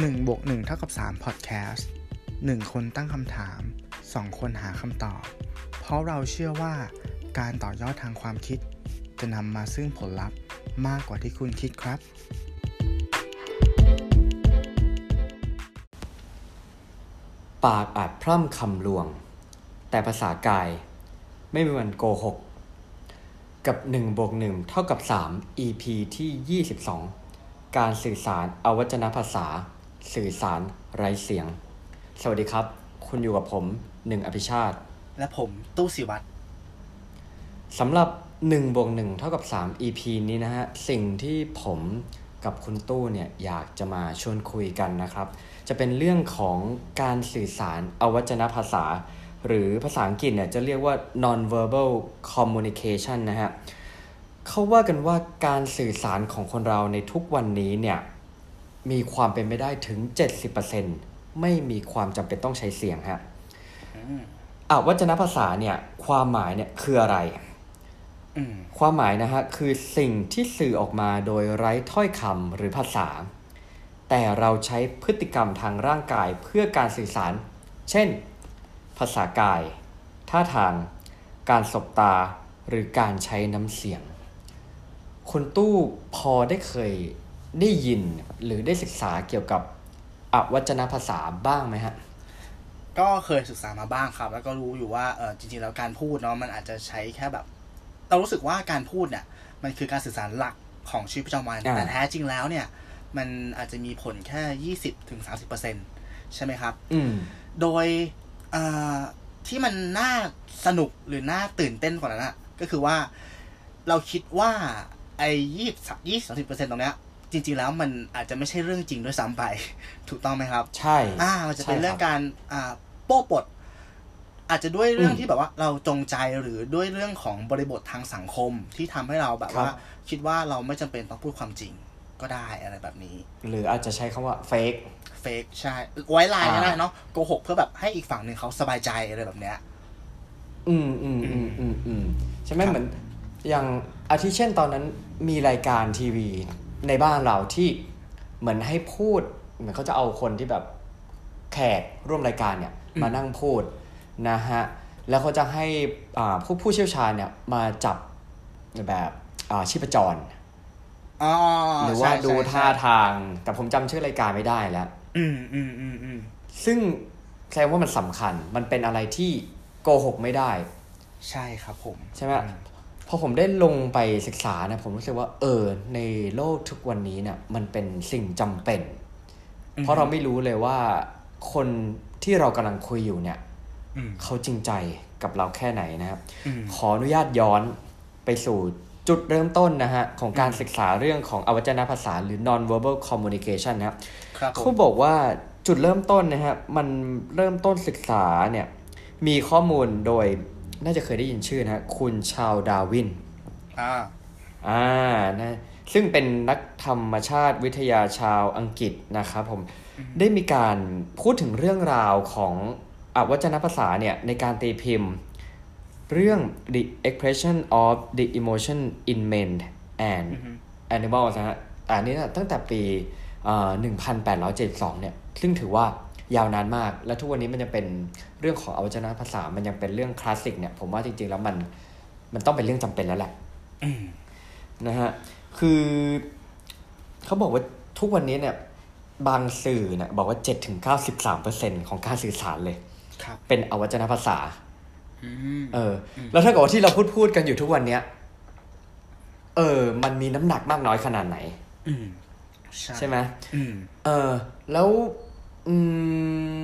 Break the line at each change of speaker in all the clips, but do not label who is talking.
1บวก1เท่ากับ3 Podcast 1 คนตั้งคำถาม 2 คนหาคำตอบ เพราะเราเชื่อว่าการต่อยอดทางความคิด จะนำมาซึ่งผลลัพธ์มากกว่าที่คุณคิดครับ
ปากอาจพร่ำคำลวง แต่ภาษากายไม่มีวันโกหก กับ1บวก1เท่ากับ3 EP ที่ 22 การสื่อสารอวัจนภาษา สื่อสารไร้เสียง สวัสดีครับ คุณอยู่กับผมหนึ่งอภิชาติ
และผมตู้สิวัตร
สำหรับ1บวก1เท่ากับ 3 EP นี้นะฮะ สิ่งที่ผมกับคุณตู้เนี่ยอยากจะมาชวนคุยกันนะครับ จะเป็นเรื่องของการสื่อสารอวัจนภาษา หรือภาษาอังกฤษเนี่ยจะเรียกว่า non-verbal communication นะฮะเขาว่ากันว่าการสื่อสารของคนเราในทุกวันนี้เนี่ย มีความเป็นไปได้ถึง 70%ไม่มีความจำเป็นต้องใช้เสียงฮะอวัจนภาษาเนี่ย ความหมายเนี่ยคืออะไร
อืม
ความหมายนะฮะคือสิ่งที่สื่อออกมาโดยไร้ถ้อยคำหรือภาษา แต่เราใช้พฤติกรรมทางร่างกายเพื่อการสื่อสาร เช่น ภาษากาย ท่าทาง การสบตา หรือการใช้น้ำเสียง คุณตู้พอได้เคย ได้ยินหรือได้ศึกษาเกี่ยวกับอวัจนภาษาบ้างไหมฮะ
ก็เคยศึกษามาบ้างครับ แล้วก็รู้อยู่ว่าเออจริงๆแล้วการพูดเนาะมันอาจจะใช้แค่แบบ เรารู้สึกว่าการพูดเนี่ย มันคือการสื่อสารหลักของชีวิตประจำวัน
อ่า
แต่แท้จริงแล้วเนี่ย มันอาจจะมีผลแค่ยี่สิบถึงสาสิบเปอร์เซ็นใช่ไหมครับ
อืม
โดยเอ่อที่มันน่าสนุกหรือน่าตื่นเต้นกว่านั้นอะก็คือว่าเราคิดว่าไอ้ยี่ยี่สามสิบเปอร์เซ็นตรงเนี้ย จริง ๆ แล้วมันอาจจะไม่ใช่เรื่องจริงด้วยซ้ำไป ถูกต้องไหมครับ
ใช่
อ่ามันจะเป็น
ใช่
เรื่อง
คบ
การอ่าโป้ปด อาจจะด้วยเรื่อง
อืม
ที่แบบว่าเราจงใจหรือด้วยเรื่องของบริบททางสังคมที่ทำให้เราแบบ
ครับ
ว่า คิดว่าเราไม่จำเป็นต้องพูดความจริงก็ได้อะไรแบบนี้
หรืออาจจะใช้คำว่า fake
เฟกใช่ ไว้ไลน์ก็ได้
อ่า
เนาะโกหกเพื่อแบบให้อีกฝั่งหนึ่งเขาสบายใจอะไรแบบเนี้ย
อืมอืมอืมอืมอืมใช่ไหม
ครับ
เหมือนอย่างอาทิเช่นตอนนั้นมีรายการทีวี ในบ้านเราที่เหมือนให้พูด เหมือนเขาจะเอาคนที่แบบแขกร่วมรายการเนี่ยมานั่งพูดนะฮะแล้วเขาจะให้อ่าผู้ผู้เชี่ยวชาญเนี่ยมาจับแบบอ่าชีพจร
อ๋อ
หรือว่า
ใช่
ดู
ใช่
ท่า
ใช่
ทาง แต่ผมจำชื่อรายการไม่ได้แล้ว
อืมอืมอืมอืม
ซึ่งแสดงว่ามันสำคัญมันเป็นอะไรที่โกหกไม่ได้
ใช่ครับผม
ใช่ไหมพ อผมได้ลงไปศึกษานะผมรู้สึกว่า เออ ในโลกทุกวันนี้เนี่ยมันเป็นสิ่งจำเป็น เพราะเราไม่รู้เลยว่าคนที่เรากำลังคุยอยู่เนี่ย
อืม
เขาจริงใจกับเราแค่ไหนนะครับ
อืม
ขออนุญาตย้อนไปสู่จุดเริ่มต้นนะฮะ ของการศึกษาเรื่องของอวัจนภาษาหรือ non-verbal communication นะครับ
ครับผ
เขา
ม
บอกว่าจุดเริ่มต้นนะฮะมันเริ่มต้นศึกษาเนี่ยมีข้อมูลโดย น่าจะเคยได้ยินชื่อนะฮะคุณชาลส์ ดาร์วิน
อ่า
อ่านะซึ่งเป็นนักธรรมชาติวิทยาชาวอังกฤษนะครับผม ได้มีการพูดถึงเรื่องราวของอวัจนภาษาเนี่ย ในการตีพิมพ์ เรื่อง the expression of the emotion in men and
อือฮึ
animals นะฮะอันนี้นะตั้งแต่ปีเอ่อ1872 เนี่ย ซึ่งถือว่า ยาวนานมาก และทุกวันนี้มันยังเป็นเรื่องของอวัจนภาษา มันยังเป็นเรื่องคลาสสิกเนี่ยผมว่าจริง ๆ แล้วมันมันต้องเป็นเรื่องจำเป็นแล้วแหละ
อืม
นะฮะคือเขาบอกว่าทุกวันนี้เนี่ยบางสื่อเนี่ยบอกว่า7-93%ของการสื่อสารเลย
ครับ
เป็นอวัจนภาษา
อืม
เออ แล้วถ้าเกิดว่าที่เราพูดพูดกันอยู่ทุกวันเนี้ย เออ มันมีน้ำหนักมากน้อยขนาดไหน
อืม
ใช่ไหม
อืม
เออ แล้ว อื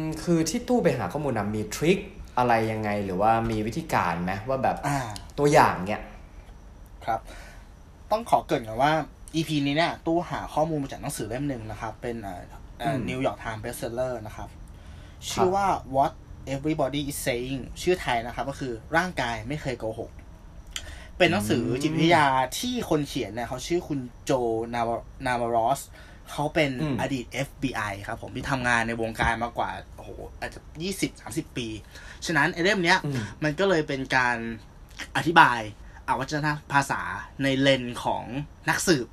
มคือที่ตู้ไปหาข้อมูลนะมีทริคอะไรยังไงหรือว่ามีวิธีการไหมว่าแบบ
อ่า
ตัวอย่างเนี้ย
ครับ ต้องขอเกรินก่อนว่า EP นี้เนี่ยตู้หาข้อมูลมาจากหนังสือเล่มหนึ่งนะครับ เป็นเอ่อเอ่อ
อืม
New York Times bestseller นะครับ ชื่อว่า What Everybody is Saying ชื่อไทยนะครับ ก็คือร่างกายไม่เคยโกหก เป็นหนังสือจิตวิทยาที่คนเขียนเนี่ยเขาชื่อคุณโจนาวนาวารอส เขาเป็น
อืม
อดีต FBI ครับผมที่ทำงานในวงการมากกว่าโอ้โหอาจจะยี่สิบสามสิบปี ฉะนั้นไอ้เล่มเนี้ย
อืม
มันก็เลยเป็นการอธิบายอวัจนภาษาในเลนส์ของนักสืบ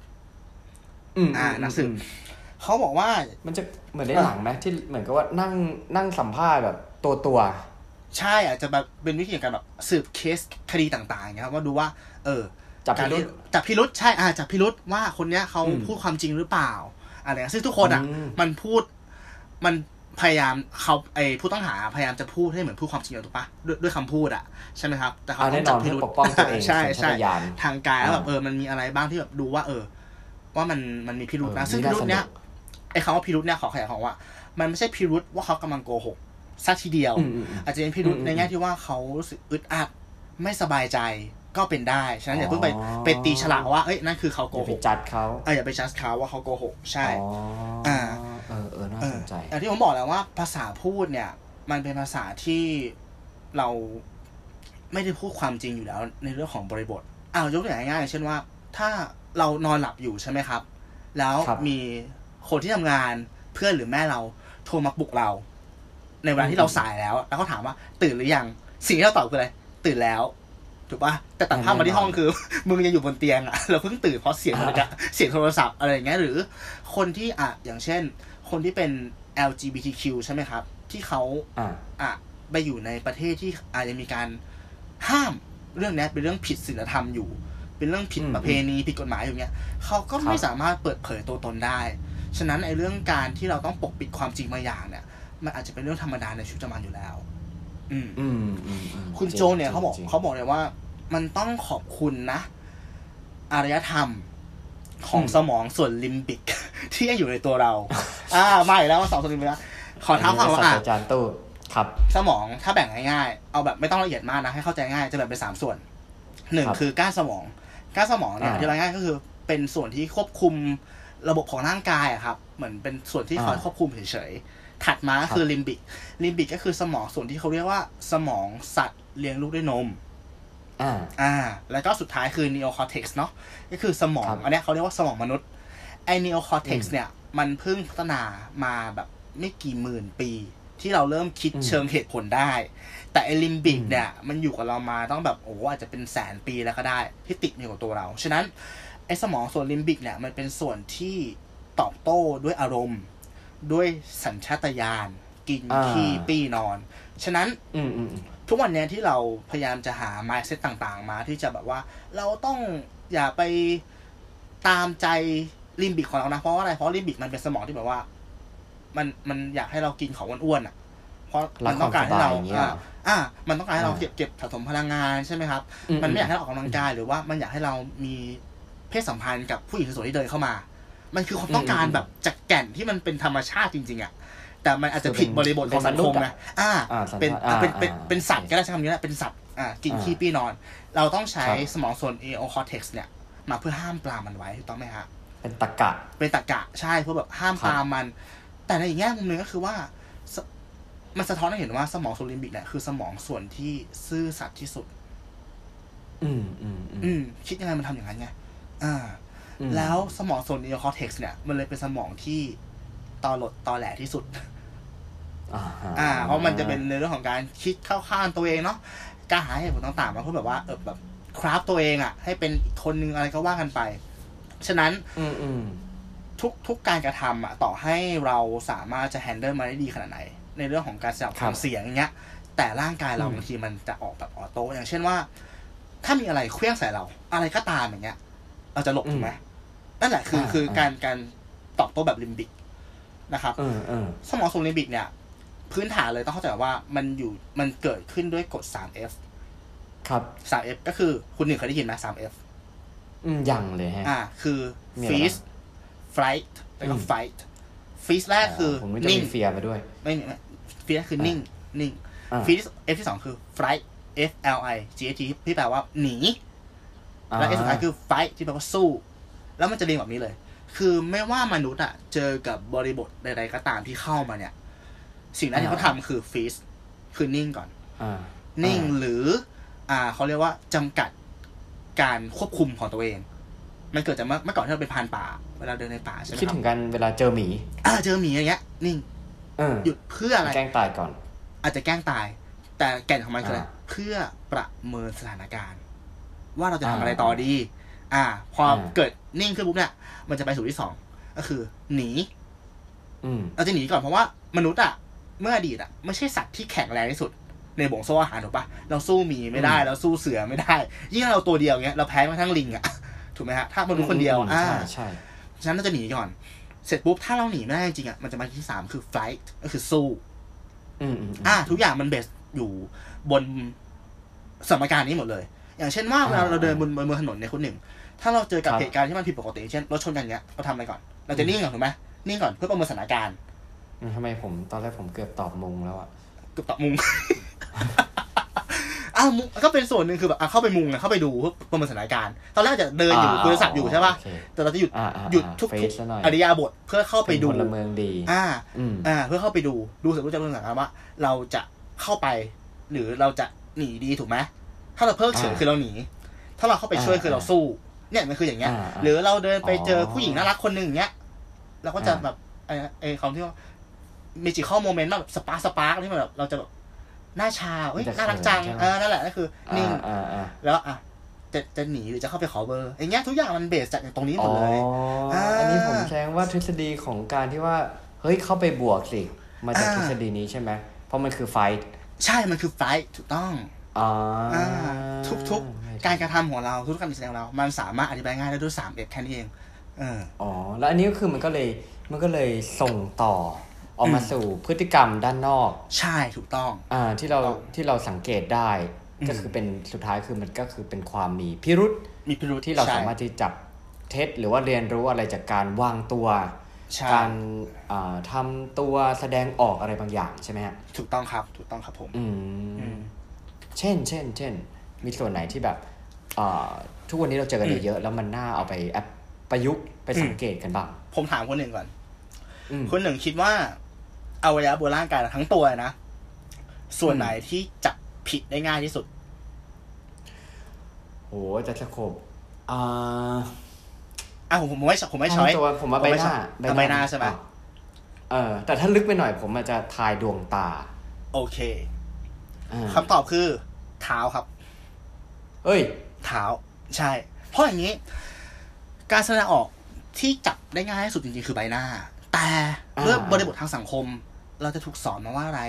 อืม
อ่านักสืบเขาบอกว่า
มันจะเหมือนในหนังไหมที่เหมือนกับว่านั่งนั่งสัมภาษณ์แบบตัวตัว
ใช่อาจจะแบบเป็นวิธีการแบบสืบเคสคดีต่างๆเงี้ยครับว่าดูว่า เออ
จับพิรุธ
การที่จับพิรุษใช่อ่าจับพิรุษว่าคนเนี้ยเขา
อืม
พูดความจริงหรือเปล่า อะไรเงี้ยซึ่งทุกคนอะ
อืม
มันพูดมันพยายามเขาไอผู้ต้องหาพยายามจะพูดให้เหมือนพูดความจริงอยู่ถูกปะด้วยด้วยคำพูดอะใช่ไหมครับ แต่เขา
อ่า
ต้
แน่
อง
น
จั
อบน
พิ
เพื่อ
รุษ
ปกป้องตัวเอง
ใช่
สัญ
ใช่
ชาตญาณ
ทางกายแล้วแบบ
อ่า
เออมันมีอะไรบ้างที่แบบดูว่า เออ ว่ามันมันมีพิรุษนะ
เออ
ซึ่ง
นี่
พิ
น่า
รุษเนี้ย
สนุก
ไอคำว่าพิรุษเนี่ยขอขยายความว่า มันไม่ใช่พิรุษว่าเขากำลังโกหกซะทีเดียว
อืมอืมอืม
อาจจะเป็นพิรุษ
อืม
ในแง่ที่ว่าเขารู้สึกอึดอัดไม่สบายใจ ก็เป็นได้ ฉะนั้นอย่าเพิ่งไป
อ๋อ
ไปตีฉลากว่าเอ้ยนั่นคือเขาโก
อย่า
ห
ไป
ก
จัดเขา
เอออย่าไปจัดเขาว่าเขาโกหกใช่
อ๋อ
อ่า
เออเออน่า
เอ
ส
อน
ใจ
อย่างที่ผมบอกแล้วว่าภาษาพูดเนี่ย มันเป็นภาษาที่เราไม่ได้พูดความจริงอยู่แล้ว ในเรื่องของบริบทอ้าวยกตัวอย่างง่ายๆอย่างเช่นว่า ถ้าเรานอนหลับอยู่ใช่ไหมครับ แล้ว
ครับ
มีคนที่ทำงานเพื่อนหรือแม่เราโทรมาปลุกเรา ในเวลาที่เราสายแล้ว แล้วเขาถามว่าตื่นหรือยังสิ่งที่เราตอบคืออะไรตื่นแล้ว ถูกปะแต่ตัดภาพมาที่ห้องคือ มึงยังอยู่บนเตียงอะเราเพิ่งตื่นเพราะเสียงมันจะเสียงโทรศัพท์อะไรอย่างเงี้ยหรือ คนที่อะอย่างเช่น คนที่เป็น LGBTQ ใช่ไหมครับ ที่เขา
อ่า
อะไปอยู่ในประเทศที่อาจจะมีการห้ามเรื่องเนี้ยเป็นเรื่องผิดศีลธรรมอยู่ เป็นเรื่องผิด
อืม
ประเพณีผิดกฎหมายอย่างเงี้ยเขาก็
ครับ
ไม่สามารถเปิดเผยตัวตนได้ ฉะนั้นไอ้เรื่องการที่เราต้องปกปิดความจริงบางอย่างเนี่ย มันอาจจะเป็นเรื่องธรรมดาในชีวิตประจำวันอยู่แล้ว อืม
อืมอืมอืม
คุณ
จริง
โจเนี่ยเขาบอก
จริง
เขาบอกเลยว่า มันต้องขอบคุณนะ อารยธรรมของสมองส่วนลิมบิก ที่ยังอยู่ในตัวเรา อ่ามาอีกแล้วสมองส่วนลิมบิกแล้วขอเท้าความว่า
อัน
อะ
นี้ศสตราจารย์ตู้ครับ
สมองถ้าแบ่งง่ายๆ เอาแบบไม่ต้องละเอียดมากนะ ให้เข้าใจง่ายจะแบ่งเป็นสามส่วนหนึ่ง
ครับ
คือก้านสมอง ก้านสมองเนี่ย
อ่า
ที่เราง่ายก็คือ เป็นส่วนที่ควบคุมระบบของร่างกายอะครับ เหมือนเป็นส่วนที่คอย
อ่า
ควบคุมเฉยๆ ถัดมาก็คือลิมบิกลิมบิกก็คือสมองส่วนที่เขาเรียกว่าสมองสัตว์เลี้ยงลูกด้วยนม
อ่า
อ่า แล้วก็สุดท้ายคือ neocortex เนาะก็คือสมอง
ครับ
อันเนี้ยเขาเรียกว่าสมองมนุษย์ไอ้ neocortex
อืม
เนี่ย มันเพิ่งพัฒนามาแบบไม่กี่หมื่นปี ที่เราเริ่มคิด
อืม
เชิงเหตุผลได้ แต่ไอ้ลิมบิก
อืม
เนี่ย มันอยู่กับเรามาต้องแบบโอ้อาจจะเป็นแสนปีแล้วก็ได้ ที่ติดอยู่กับตัวเรา ฉะนั้นไอ้สมองส่วนลิมบิกเนี่ยมันเป็นส่วนที่ตอบโต้ด้วยอารมณ์ ด้วยสัญชาตญาณกิน
อ่า
ขี้ปี้นอน ฉะนั้น
อืมอืมอืม
ทุกวันเนี้ยที่เราพยายามจะหา mindset ต่างๆ มาที่จะแบบว่า เราต้องอย่าไปตามใจลิมบิกของเรานะ เพราะว่าอะไรเพราะลิมบิกมันเป็นสมองที่แบบว่า มันมันอยากให้เรากินของอ้วนๆอะ เพราะมันต้องการให้เรา
รักความสบายอย่างเงี้ย
อ่าอ่ามันต้องการให้เรา
อ่า
เก็บเก็บสะสมพลังงานใช่ไหมครับ
อืม
มันไม่อยากให้เราออกกำลังกายหรือว่ามันอยากให้เรามีเพศสัมพันธ์กับผู้หญิงสวยๆที่เดินเข้ามา มันคือความต้องการ
อืม
แบบจากแก่นที่มันเป็นธรรมชาติจริง ๆอะแต่มันอาจจะผิดบริบทของสังคม
เป็นมนุษย์
นะ
อะ
อ่า
อ่าสัญชาติ
เป็น
อ่า
เป็นเป็น
อ่า
เป็นสัตว์
โอเค
ก็ได้ใช้คำนี้แหละเป็นสัตว์อ่ากิน
อ่า
ขี้ปี้นอน เราต้องใช้
ครับ
สมองส่วน neocortex เนี่ย มาเพื่อห้ามปรามมันไว้ถูกต้องไหมฮะ
เป็นตรรกะ
เป็นตรรกะใช่เพื่อแบบห้าม
ครับ
ปรามมัน แต่ในอีกแง่มุมหนึ่งก็คือว่าสมันสะท้อนให้เห็นว่าสมองส่วนลิมบิกเนี่ยคือสมองส่วนที่ซื่อสัตย์ที่สุด
อืมอืมอืม
อืมคิดยังไงมันทำอย่างนั้นไงอ่า
อืม
แล้วสมองส่วน neocortex เนี่ย มันเลยเป็นสมองที่ตอหลดตอแหลที่สุด
อ่าฮะ
อ่า เพราะมันจะเป็นในเรื่องของการคิดเข้าข้างตัวเองเนาะการหาเหตุผลต่างๆมาเพื่อแบบว่าเออแบบคราฟตัวเองอะ่ะ ให้เป็นอีกคนนึงอะไรก็ว่ากันไป ฉะนั้น
อืมอืม
ทุกทุกการกระทำอะ ต่อให้เราสามารถจะแฮนเดิลมาได้ดีขนาดไหน ในเรื่องของการสลับ
ครับ
ทำเสียงอย่างเงี้ย แต่ร่างกายเรา
อืม
บางทีมันจะออกแบบ auto อย่างเช่นว่า ถ้ามีอะไรเขวี้ยงใส่เรา อะไรก็ตามอย่างเงี้ย เราจะหลบถูกไหม นั่นแหละคือคือการการตอบโต้แบบลิมบิกนะครับ
เออเออ
สมองส่วนลิมบิกเนี่ย พื้นฐานเลยต้องเข้าใจว่ามันอยู่มันเกิดขึ้นด้วยกฎ 3F
ครับ
3F ก็คือคุณหนึ่งเคยได้ยินไหม 3F
อืมยังเลยฮะ
อ่า คือ
มีอะไร
feast flight แล้วก็
อืม
fight feast แรกคือ
ผมนึกจะ
นิ่ง
มีเฟียร์มาด้วย
ไม่ไม่ feast แรกคือนิ่ง นิ่ง
อ่า
feast F ที่สองคือ flight F L I G H T ที่แปลว่าหนี แล้ว F สุดท้ายคือ fight ที่แปลว่าสู้ แล้วมันจะเรียงแบบนี้เลย คือไม่ว่ามนุษย์อะเจอกับบริบทใดๆก็ตามที่เข้ามาเนี่ย สิ่งแรกที่เขาทำคือ feast คือนิ่งก่อน
อ่า
นิ่ง
อ่า
หรือ อ่าเขาเรียกว่าจำกัดการควบคุมของตัวเอง มันเกิดจากเมื่อเมื่อก่อนที่เราเป็นพรานป่า เวลาเดินในป่าใช่ไหม
คิด
ครั
ถึ
บ
งกันเวลาเจอหมี
อ่าเจอหมีอย่างเงี้ย นิ่ง
เออ
หยุดเพื่ออะไร
แกล้งตายก่อน
อาจจะแกล้งตาย แต่แก่นของมันคืออะไร
อ่า
เพื่อประเมินสถานการณ์ ว่าเราจะทำ
อ่า
อะไรต่อดี อ่า พออาเกิดนิ่งขึ้นปุ๊บเนี่ย มันจะไปสู่ที่สองก็คือ หนี
อืม
เราจะหนีก่อนเพราะว่ามนุษย์อะเมื่ออดีตอะไม่ใช่สัตว์ที่แข็งแรงที่สุด ในบ่วงโซ่อาหารถูกปะเราสู้หมีไม่ได้
อืม
เราสู้เสือไม่ได้ ยิ่งเราตัวเดียวเงี้ยเราแพ้แม้กระทั่งลิงอะถูกไหมฮะถ้ามนุษย์คนเดียว
อืม
อ่า
ใช่ใช่
ฉะนั้นเราจะหนีก่อน เสร็จปุ๊บถ้าเราหนีไม่ได้จริงๆอะมันจะมาที่สามคือ flight ก็คือสู้
อืมอืม
อ่า ทุกอย่างมันเบสอยู่บนสมการนี้หมดเลย อย่างเช่นว่าเวลาเราเดินบนบนบนถนนในยคุณหนึ่ง ถ้าเราเจอกับเหตุการณ์ที่มันผิดปกติ เช่นรถชนกันเงี้ยเราทำอะไรก่อน เราจะนิ่งก่อนถูกไหมนิ่งก่อนเพื่อประเมินสถานการณ์
อืมทำไมผมตอนแรกผมเกือบตอบมุงแล้วอะ
เกือบตอบมุงอ้าวมุงก็เป็นส่วนหนึ่งคือแบบอะเข้าไปมุงอะเข้าไปดูเพื่อประเมินสถานการณ์ตอนแรกจะเดินอยู่คุยโทรศัพท์อยู่ใช่ป่ะ
โเค
แต่เราจะหยุด
อ่าอ่า
หยุดทุก
เฟ
ทุก
ซซะหน่อย
อริยาบทเพื่อเข้าไปดู
เป็นพลเมืองดี
อ่า
อืม
อ่า เพื่อเข้าไปดูดูเสร็จรู้จะรู้สถานการณ์ว่า เราจะเข้าไป หรือเราจะหนีดีถูกไหมถ้าเราเพิกเฉย
อ่า
คือเราหนี ถ้าเราเข้าไปช่วย
อ่า
คือเราสู้ เนี่ยมันคืออย่างเงี้ย
อ่าอ่า
หรือเราเดินไปเจออ
อ
ผู้หญิงน่ารักคนหนึ่งอย่างเงี้ยเราก็จะ
อ่า
แบบไอ้ไอ้คำที่ว่ามีจิข้อโมเมนต์แบบสปาร์สปาร์กที่มันแบบเราจะแบบหน้าชาเฮ้ยน่ารักจังเออนั่นแหละนั่นคือนิ่ง
อ่าอ่า
แล้วอะจะจะหนีหรือจะเข้าไปขอเบอร์อย่างเงี้ยทุกอย่างมันเบสจากตรงนี้หม
อ๋
ด
อ
เลยอ่า
อันนี้ผมแจ้งว่าทฤษฎีของการที่ว่าเฮ้ยเข้าไปบวกสิมาจาก
อ่า
ทฤษฎีนี้ใช่ไหมเพราะมันคือไฟท์
ใช่มันคือไฟท์ถูกต้อง
อ่า
อ่า ทุกๆ การกระทำของเราทุกๆการตัดสินใจของเรา มันสามารถอธิบายง่ายได้ด้วยสามเอ็ดแค่นี้เองเออ
อ๋อ แล้วอันนี้ก็คือมันก็เลยมันก็เลยส่งต่อออกมา
อืม
สู่พฤติกรรมด้านนอก
ใช่ถูกต้อง
อ่าที่เรา
ถูกต้อง
ที่เราสังเกตได้
อืม
ก็คือเป็นสุดท้ายคือมันก็คือเป็นความมีพิรุษ
มีพิรุธ
ที่เรา
ใช่
สามารถที่จับเท็จหรือว่าเรียนรู้อะไรจากการวางตัว
ใช่
การอ่าทำตัวแสดงออกอะไรบางอย่างใช่ไหมฮะ
ถูกต้องครับ ถูกต้องครับผม
อื
อื
ม
ม
เช่น เช่น เช่น มีส่วนไหนที่แบบอ่าทุกวันนี้เราเจอกัน
อืม
เยอะๆแล้วมันน่าเอาไปแอปประยุกต์ไปสังเกตกันบ้าง
ผมถามคนหนึ่งก่อน
อืม
คนหนึ่งคิดว่าอวัยวะบนร่างกายเราทั้งตัวนะ ส่วนไหนที่จับผิดได้ง่ายที่สุด
โหจะสโคบอ่า
อะผมผมไม่ผมไม่ช้อย
ตัวผมมาใบหน้า
ผมไม่ใบหน้าใช่ไหม
เออแต่ถ้าลึกไปหน่อยผมอาจจะทายดวงตา
โอเค
อ่า
คำตอบคือเท้าครับ
เอ้ย
เท้า ใช่ เพราะอย่างนี้ การแสดงออกที่จับได้ง่ายที่สุดจริงๆคือใบหน้า แต่
อ่า
เรื่องบริบททางสังคม เราจะถูกสอนมาว่าอะไร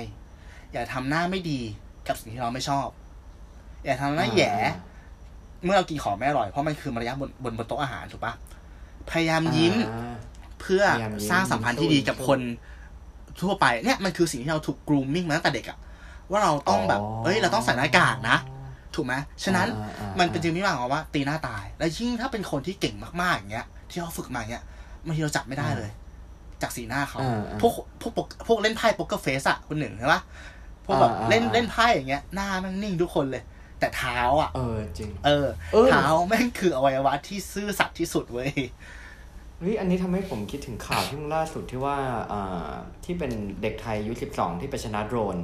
อย่าทำหน้าไม่ดีกับสิ่งที่เราไม่ชอบ อย่าทำหน้าแหย่เมื่อเรากินของไม่อร่อย เพราะมันคือมารยาทบนบนบนโต๊ะอาหารถูกปะพยายามยิ้ม
อ่า
เพื่อ
พยายามยิ้ม
สร้างสัมพันธ์ที่ดีกับคนทั่วไปเนี่ยมันคือสิ่งที่เราถูก grooming มาตั้งแต่เด็กอะ ว่าเราต้องแบบ
อ๋อ
เอ้ย เราต้องใส่หน้ากากนะ ถูกไหมฉะนั้น
อ่าอ่าอ่า
มันเป็นจริงที่มาของว่า ตีหน้าตาย และยิ่งถ้าเป็นคนที่เก่งมากๆอย่างเงี้ย ที่เขาฝึกมาอย่างเงี้ยบางทีเราจับไม่ได้เลย จากสีหน้าเขา
อ่าอ่า
พวกพวกพวกพวกเล่นไพ่ poker face อะคนหนึ่งใช่ปะพวกแบบ
อ่าอ่า
เล่น
อ่า
เล่นไพ่อย่างเงี้ยหน้ามันนิ่งทุกคนเลย แต่เท้าอะ
เออจริง
เออ
เออ
เท้าแม่งคืออวัยวะที่ซื่อสัตย์ที่สุดเว้ย
เฮ้ยอันนี้ทำให้ผมคิดถึงข่าวที่ล่าสุดที่ว่าอ่าที่เป็นเด็กไทยอายุสิบสองที่ไปชนะโดรน